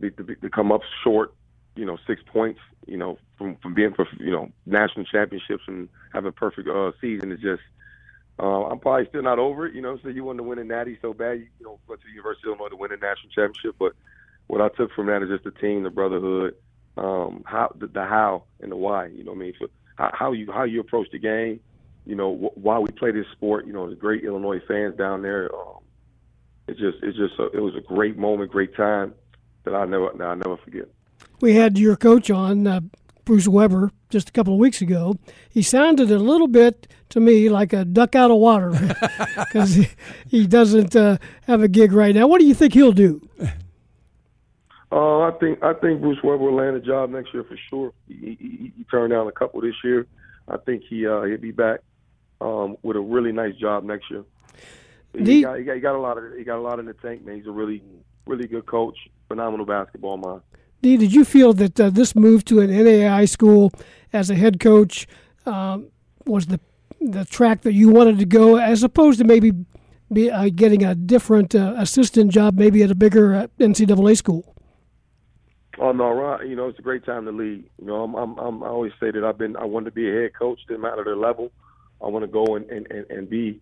to, to, come up short, you know, six points, you know, from from being for you know national championships and having a perfect uh, season is just. Uh, I'm probably still not over it, you know. So you want to win a natty so bad, you, you know, went to the University of Illinois to win a national championship. But what I took from that is just the team, the brotherhood, um, how the, the how and the why. You know, what I mean, so how, how you how you approach the game. You know, wh- why we play this sport. You know, the great Illinois fans down there. Um, it's just it's just a, it was a great moment, great time that I never I never forget. We had your coach on, uh, Bruce Weber, just a couple of weeks ago. He sounded a little bit to me like a duck out of water because he, he doesn't uh, have a gig right now. What do you think he'll do? Uh, I think I think Bruce Weber will land a job next year for sure. He, he, he turned down a couple this year. I think he uh, he'll be back um, with a really nice job next year. He got, he got, he got a lot of he got a lot in the tank, man. He's a really really good coach, phenomenal basketball mind. Dee, did you feel that uh, this move to an NAIA school as a head coach um, was the the track that you wanted to go, as opposed to maybe be, uh, getting a different uh, assistant job, maybe at a bigger uh, NCAA school? Oh no, right. You know, it's a great time to lead. You know, I'm, I'm, I'm I always say that I've been, I wanted to be a head coach. Didn't matter the level. I want to go and and and, and be,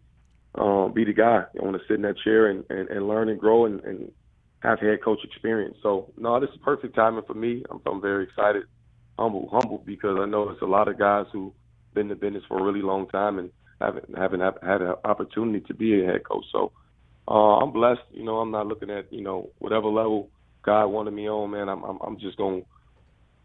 um, be the guy. I want to sit in that chair and, and, and learn and grow and, and have head coach experience. So no, this is perfect timing for me. I'm, I'm very excited, humble, humble because I know there's a lot of guys who been in the business for a really long time and haven't haven't had an opportunity to be a head coach. So uh, I'm blessed. You know, I'm not looking at you know whatever level God wanted me on. Man, I'm I'm, I'm just gonna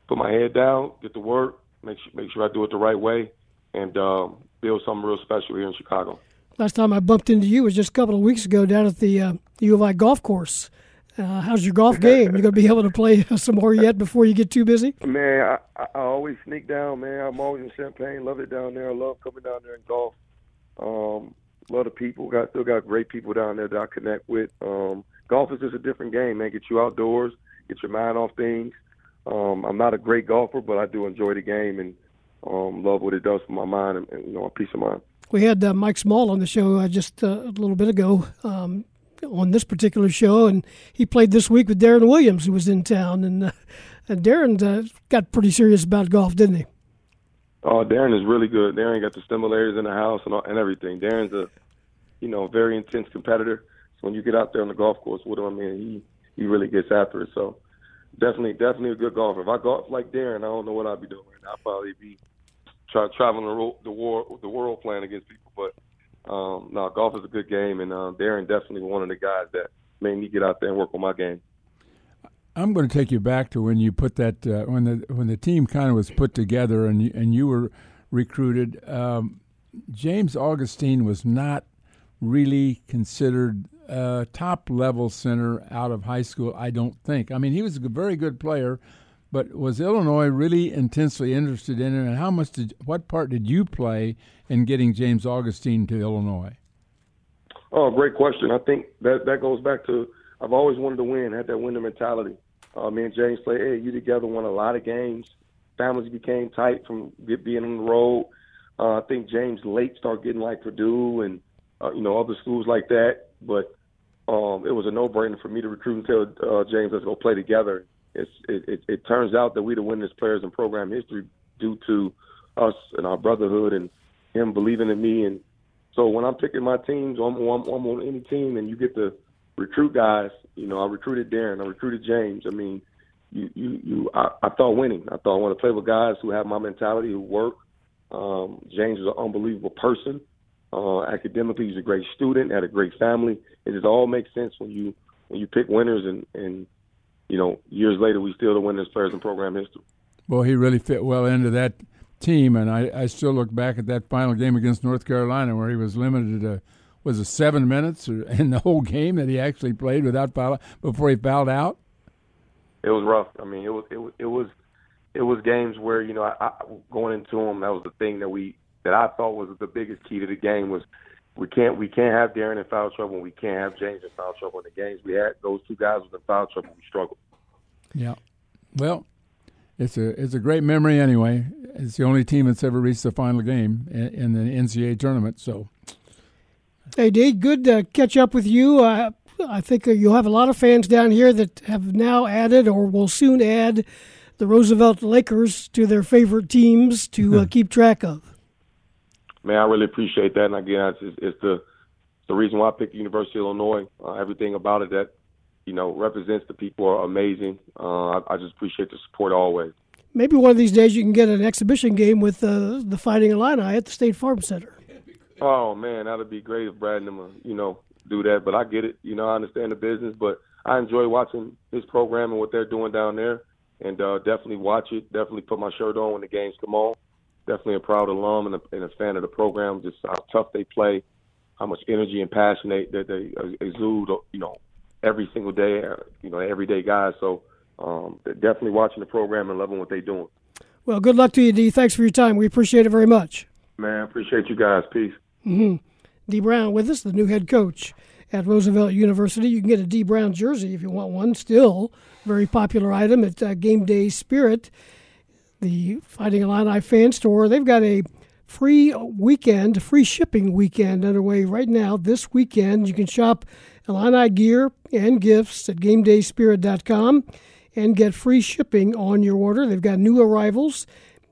put my head down, get to work, make sure make sure I do it the right way, and um, build something real special here in Chicago. Last time I bumped into you was just a couple of weeks ago down at the uh, U of I golf course. Uh, how's your golf game? You gonna be able to play some more yet before you get too busy? Man, I, I always sneak down. Man, I'm always in Champaign. Love it down there. I love coming down there and golf. Um, love the people. Got still got great people down there that I connect with. Um, golf is just a different game, man. Get you outdoors, get your mind off things. Um, I'm not a great golfer, but I do enjoy the game and um, love what it does for my mind and, and you know, a peace of mind. We had uh, Mike Small on the show uh, just uh, a little bit ago um, on this particular show, and he played this week with Deron Williams, who was in town, and, uh, and Deron uh, got pretty serious about golf, didn't he? Oh, Deron is really good. Deron got the stimulators in the house and all, and everything. Deron's a, you know, very intense competitor. So when you get out there on the golf course with him, I mean, he he really gets after it. So definitely, definitely a good golfer. If I golf like Deron, I don't know what I'd be doing. I'd probably be try, traveling the, the war the world playing against people. Um, no, golf is a good game, and uh, Deron definitely one of the guys that made me get out there and work on my game. I'm going to take you back to when you put that uh, when the when the team kind of was put together and you, and you were recruited. Um, James Augustine was not really considered a top level center out of high school. I don't think. I mean, he was a very good player, But was Illinois really intensely interested in it, and how much did what part did you play in getting James Augustine to Illinois? Oh, great question. I think that that goes back to I've always wanted to win, had that winner mentality. Uh, me and James played AAU together, won a lot of games. Families became tight from being on the road. Uh, I think James late started getting like Purdue and uh, you know other schools like that. But um, it was a no-brainer for me to recruit and tell uh, James let's go play together. It, it, it turns out that we the winningest players in program history due to us and our brotherhood and him believing in me. And so when I'm picking my teams, I'm, I'm, I'm on any team, and you get to recruit guys. You know, I recruited Deron, I recruited James. I mean, you you you. I, I thought winning. I thought I want to play with guys who have my mentality, who work. Um, James is an unbelievable person. Uh, academically, he's a great student, had a great family. It just all makes sense when you when you pick winners, and and you know years later we still the winners players in program history. Well, he really fit well into that team, and I, I still look back at that final game against North Carolina where he was limited to was it seven minutes in the whole game that he actually played without foul before he fouled out. It was rough. I mean, it was it was it was it was games where you know I, I, going into them that was the thing that we that I thought was the biggest key to the game was we can't we can't have Deron in foul trouble and we can't have James in foul trouble in the games we had those two guys was in foul trouble we struggled. Yeah, well, it's a it's a great memory anyway. It's the only team that's ever reached the final game in, in the NCAA tournament. So, hey, Dave, good to catch up with you. Uh, I think you'll have a lot of fans down here that have now added or will soon add the Roosevelt Lakers to their favorite teams to uh, keep track of. Man, I really appreciate that, and again, it's, it's the the reason why I picked the University of Illinois. Uh, everything about it that you know represents the people are amazing. Uh, I, I, just appreciate the support always. Maybe one of these days you can get an exhibition game with uh, the Fighting Illini at the State Farm Center. Oh man, that'd be great if Brad and them, you know, do that. But I get it. You know, I understand the business, but I enjoy watching his program and what they're doing down there and uh, definitely watch it. Definitely put my shirt on when the games come on. Definitely a proud alum and a, and a fan of the program. Just how tough they play, how much energy and passion they that they exude. You know, every single day. You know, everyday guys. So um, definitely watching the program and loving what they're doing. Well, good luck to you, Dee. Thanks for your time. We appreciate it very much. Man, appreciate you guys. Peace. Mm-hmm. Dee Brown with us, the new head coach at Roosevelt University. You can get a Dee Brown jersey if you want one. Still very popular item at uh, Game Day Spirit, the Fighting Illini fan store. They've got a free weekend, free shipping weekend underway right now. This weekend, you can shop Illini gear and gifts at GameDaySpirit.com and get free shipping on your order. They've got new arrivals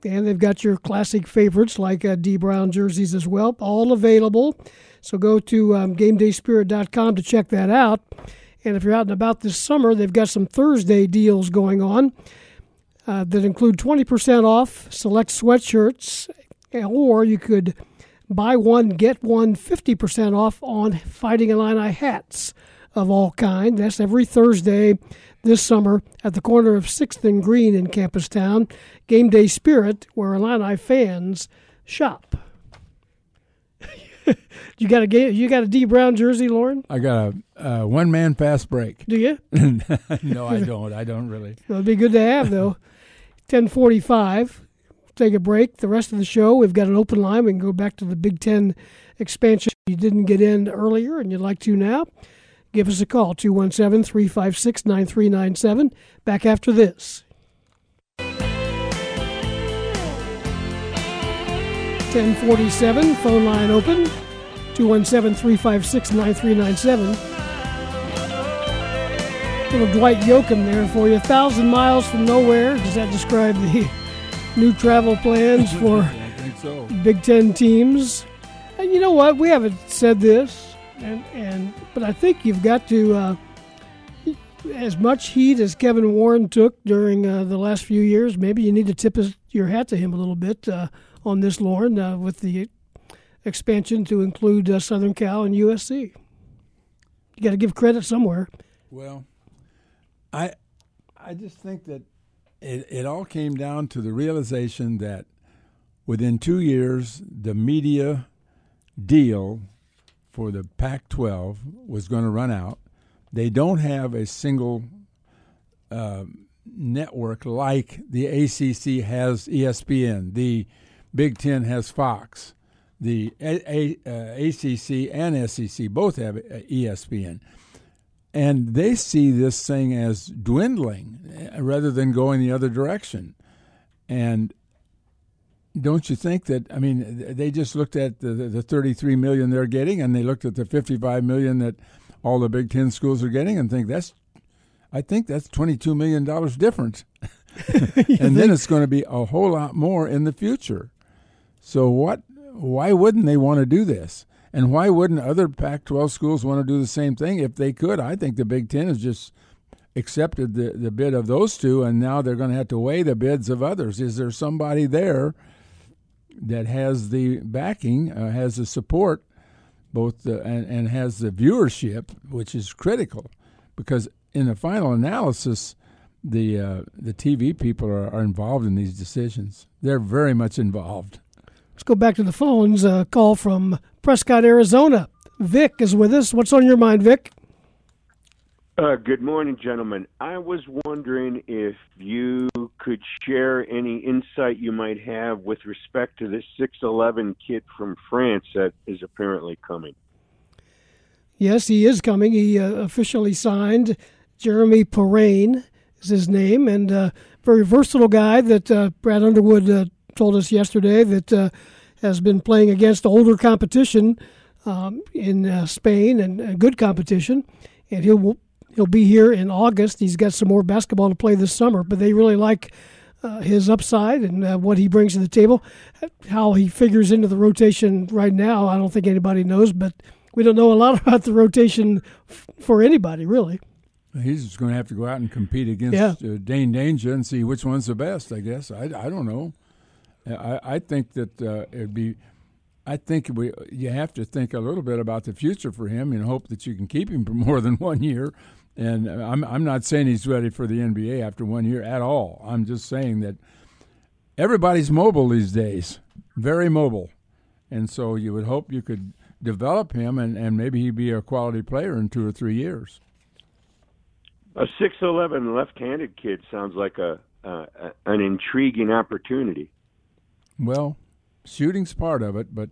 and they've got your classic favorites like uh, Dee Brown jerseys as well, all available. So go to um, GameDaySpirit.com to check that out. And if you're out and about this summer, they've got some Thursday deals going on uh, that include 20% off select sweatshirts, or you could buy one, get one 50% off on Fighting Illini hats of all kind. That's every Thursday this summer at the corner of 6th and Green in Campus Town. Game Day Spirit, where Illini fans shop. you got a you got a Dee Brown jersey, Loren? I got a uh, one man fast break. Do you? no, I don't. I don't really. It'd be good to have though. Ten forty five. Take a break. The rest of the show, we've got an open line. We can go back to the Big Ten expansion. You didn't get in earlier, and you'd like to now. Give us a call 217 356 9397. Back after this. 1047, phone line open, 217-356-9397. Little Dwight Yoakam there for you. A thousand miles from nowhere. Does that describe the new travel plans for so. Big Ten teams? And you know what? We haven't said this, and, and but I think you've got to, uh, as much heat as Kevin Warren took during uh, the last few years, maybe you need to tip his, your hat to him a little bit. Uh, on this, Loren, uh, with the expansion to include uh, Southern Cal and USC. You got to give credit somewhere. Well, I I just think that it, it all came down to the realization that within two years, the media deal for the Pac 12 was going to run out. They don't have a single uh, network like the ACC has ESPN, the Big Ten has Fox, the A- A- uh, ACC and SEC both have uh, ESPN. And they see this thing as dwindling uh, rather than going the other direction. And don't you think that I mean they just looked at the, the 33 million they're getting and they looked at the 55 million that all the Big 10 schools are getting and think that's I think that's 22 million dollars difference. and then it's going to be a whole lot more in the future. So what why wouldn't they want to do this? And why wouldn't other Pac-12 schools want to do the same thing if they could? I think the Big 10 has just accepted the, the bid of those two and now they're going to have to weigh the bids of others. Is there somebody there that has the backing, uh, has the support, both the, and, and has the viewership, which is critical, because in the final analysis, the uh, the TV people are, are, involved in these decisions. They're very much involved. Let's go back to the phones. A call from Prescott, Arizona. Vic is with us. What's on your mind, Vic? Uh, good morning, gentlemen. I was wondering if you could share any insight you might have with respect to this 6'11 kid from France that is apparently coming. Yes, he is coming. He uh, officially signed. Jeremy Perrin is his name, and uh, very versatile guy that uh, Brad Underwood uh, told us yesterday that uh, has been playing against older competition um, in Spain and good competition. And he'll He'll be here in August. He's got some more basketball to play this summer, but they really like uh, his upside and uh, what he brings to the table. How he figures into the rotation right now, I don't think anybody knows, but we don't know a lot about the rotation f- for anybody, really. He's just going to have to go out and compete against yeah. uh, Dain Dainja and see which one's the best, I guess. I, I don't know. I, I think that uh, it'd be. I think we you have to think a little bit about the future for him and hope that you can keep him for more than one year. And I'm I'm not saying he's ready for the NBA after one year at all. I'm just saying that everybody's mobile these days, very mobile, and so you would hope you could develop him and, and maybe he'd be a quality player in two or three years. A six eleven left handed kid sounds like a an intriguing opportunity. Well, shooting's part of it, but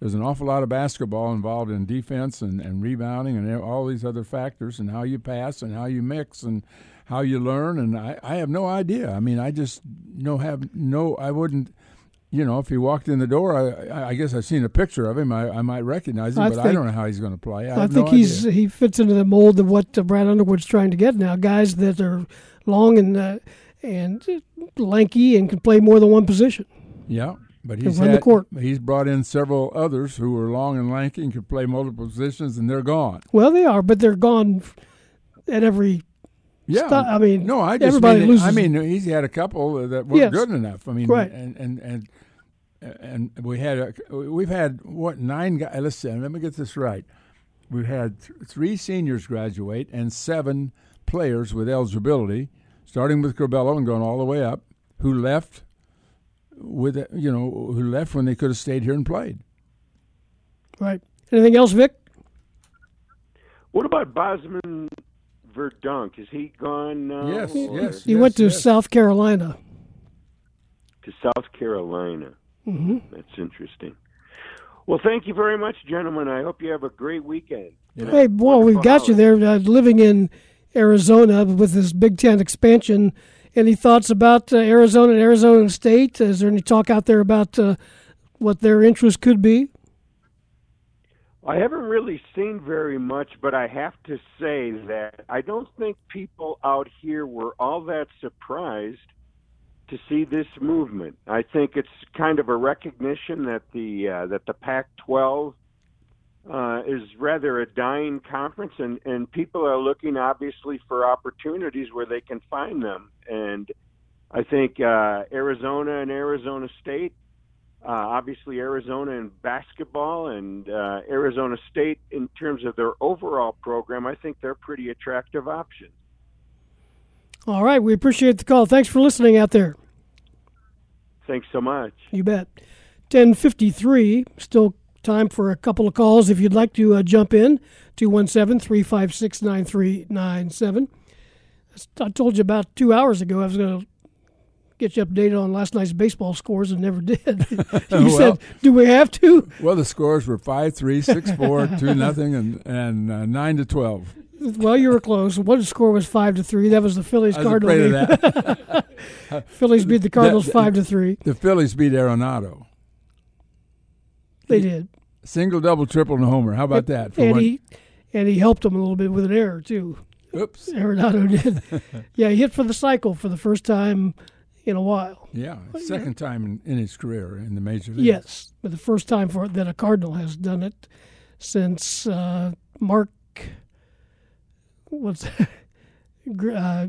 there's an awful lot of basketball involved in defense and, and rebounding and all these other factors and how you pass and how you mix and how you learn and I, I have no idea. I mean I just no have no I wouldn't you know, if he walked in the door, I, I guess I've seen a picture of him. I, I might recognize him, I but think, I don't know how he's going to play. I, I think no he's idea. he fits into the mold of what uh, Brad Underwood's trying to get now. Guys that are long and uh, and lanky and can play more than one position. Yeah, but he's had, he's brought in several others who are long and lanky and can play multiple positions, and they're gone. Well, they are, but they're gone at every. Yeah, st- I mean, no, I just everybody mean, loses. I mean, he's had a couple that weren't Yes. good enough. I mean, Right. and and and and we had a, we've had what nine guys. Listen, let me get this right. We've had th- three seniors graduate and seven players with eligibility, starting with Curbelo and going all the way up, who left with you know who left when they could have stayed here and played. Right. Anything else, Vic? What about Bosman Verdunk? Is he gone now? Yes, or- yes. He went to South Carolina. To South Carolina. hmm That's interesting. Well, thank you very much, gentlemen. I hope you have a great weekend. Hey, well, we've got you there uh, living in Arizona with this Big Ten expansion. Any thoughts about uh, Arizona and Arizona State? Is there any talk out there about uh, what their interest could be? I haven't really seen very much, but I have to say that I don't think people out here were all that surprised to see this movement. I think it's kind of a recognition that the uh, that the Pac-12 uh, is rather a dying conference, and and people are looking obviously for opportunities where they can find them. And I think uh, Arizona and Arizona State, uh, obviously Arizona in basketball, and uh, Arizona State in terms of their overall program, I think they're pretty attractive options. All right, we appreciate the call. Thanks for listening out there. Thanks so much. You bet. 1053, still time for a couple of calls if you'd like to uh, jump in. 217 356 9397. I told you about two hours ago I was going to get you updated on last night's baseball scores and never did. you Well- said, "Do we have to?" Well, the scores were five three, six four, two nothing, and and uh, nine to twelve. Well, you were close. One score was five to three. That was the Phillies Cardinals afraid of that. Phillies beat the Cardinals That- five to three. The Phillies beat Arenado. They did. Single, double, triple, and a homer. How about that? For and one- he and he helped him a little bit with an error too. Oops. Arenado did. yeah, he hit for the cycle for the first time in a while. yeah, second time in, in his career in the major leagues. Yes, but the first time for that a Cardinal has done it since uh, Mark. What's Gr- uh,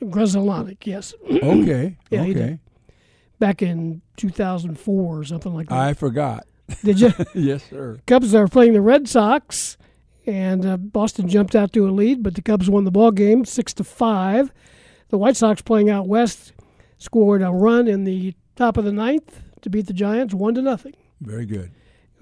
Grudzielanek, Yes. Okay, yeah, he okay. Back in 2004 or something like that. I forgot. Did you? yes, sir. Cubs are playing the Red Sox, and uh, Boston jumped out to a lead, but the Cubs won the ball game six to five. The White Sox playing out west scored a run in the top of the ninth to beat the Giants one to nothing. Very good.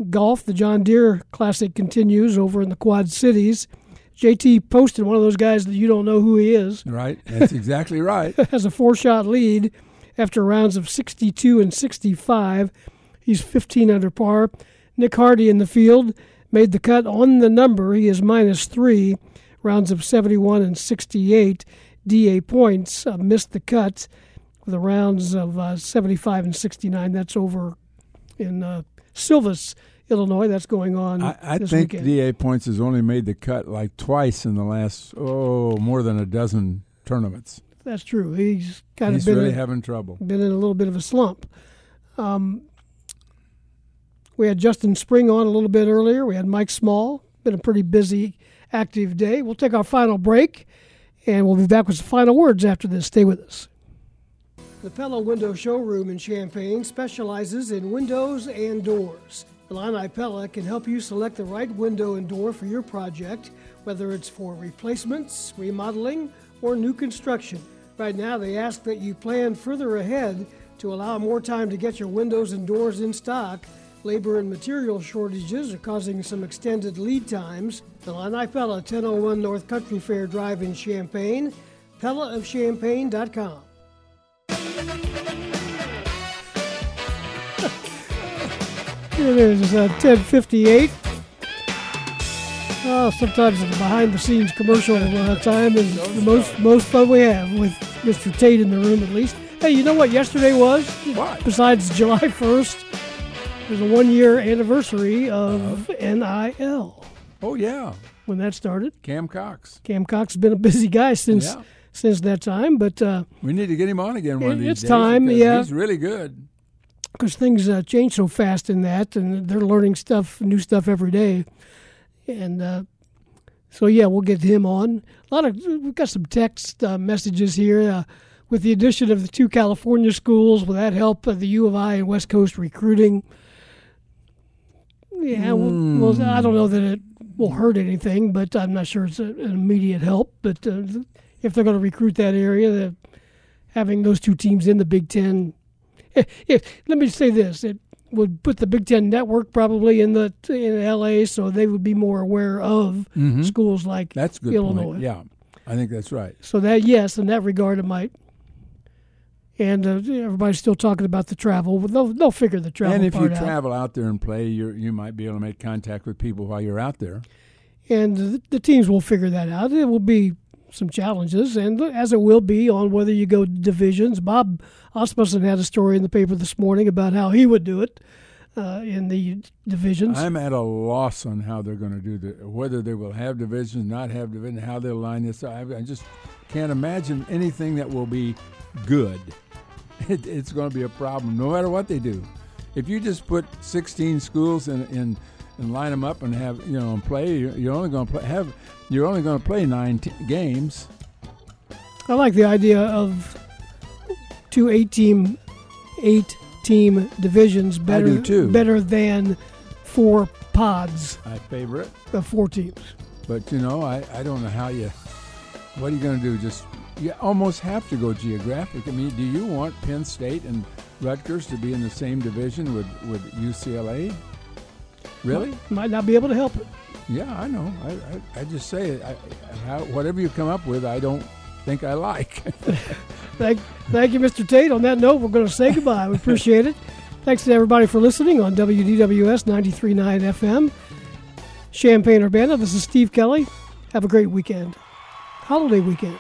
Golf, the John Deere Classic continues over in the Quad Cities. JT Poston, one of those guys that you don't know who he is, Right. That's exactly right. has a four shot lead after rounds of 62 and 65. He's 15 under par. Nick Hardy in the field made the cut on the number. He is minus three, rounds of 71 and 68. D.A. Points uh, missed the cut with the rounds of uh, 75 and 69. That's over in uh, Silvis, Illinois. That's going on I, I think weekend. D.A. Points has only made the cut like twice in the last oh more than a dozen tournaments. That's true. He's kind He's of been really in, having trouble. Been in a little bit of a slump. Um, we had Justin Spring on a little bit earlier. We had Mike Small. Been a pretty busy, active day. We'll take our final break, and we'll be back with some final words after this. Stay with us. The Pella Window Showroom in Champaign specializes in windows and doors. Illini Pella can help you select the right window and door for your project, whether it's for replacements, remodeling, or new construction. Right now, they ask that you plan further ahead to allow more time to get your windows and doors in stock. Labor and material shortages are causing some extended lead times. The Illini Pella, 1001 North Country Fair Drive in Champaign, PellaofChampaign.com. It is uh, 1058. Oh, sometimes the behind-the-scenes commercial uh, time is the most most fun we have with Mr. Tate in the room, at least. Hey, you know what yesterday was? What? Besides July 1st, there's a one-year anniversary of NIL. Oh yeah, When that started, Cam Cox. Cam Cox has been a busy guy since Yeah. since that time, but uh, We need to get him on again one of It- these it's days. time, yeah. He's really good. because things uh, change so fast in that, and they're learning stuff, new stuff every day, and uh, so yeah, we'll get him on. A lot of we've got some text uh, messages here. Uh, with the addition of the two California schools, will that help uh, the U of I and West Coast recruiting? Yeah, well, well, I don't know that it will hurt anything, but I'm not sure it's a, an immediate help. But uh, if they're going to recruit that area, having those two teams in the Big Ten if, if let me say this, it would put the Big Ten network probably in the in L.A. so they would be more aware of Mhm. schools like That's good Illinois. point. Yeah, I think that's right. So that yes, in that regard, it might. And uh, everybody's still talking about the travel. But they'll they'll figure the travel and if you out. travel out there and play, you you might be able to make contact with people while you're out there. and the, the teams will figure that out. It will be some challenges, and as it will be on whether you go divisions. Bob Asmussen had a story in the paper this morning about how he would do it uh, in the divisions. I'm at a loss on how they're going to do the whether they will have divisions, not have divisions, how they'll line this up. I, just can't imagine anything that will be good. It, it's going to be a problem no matter what they do. If you just put 16 schools in, in and line them up and have you know and play, you're, only going to have you're only going to play nine t- games. I like the idea of two eight team eight team divisions better better than four pods I favor it. of four teams. But you know, I, I don't know how you. What are you going to do? Just you almost have to go geographic. I mean, do you want Penn State and Rutgers to be in the same division with with UCLA? Really? Might not be able to help it. Yeah, I know. I, I, I just say it. I, how, whatever you come up with, I don't think I like. thank, thank you, Mr. Tate. On that note, we're going to say goodbye. We appreciate it. Thanks to everybody for listening on WDWS 93.9 FM. Champaign Urbana, this is Steve Kelly. Have a great weekend. Holiday weekend.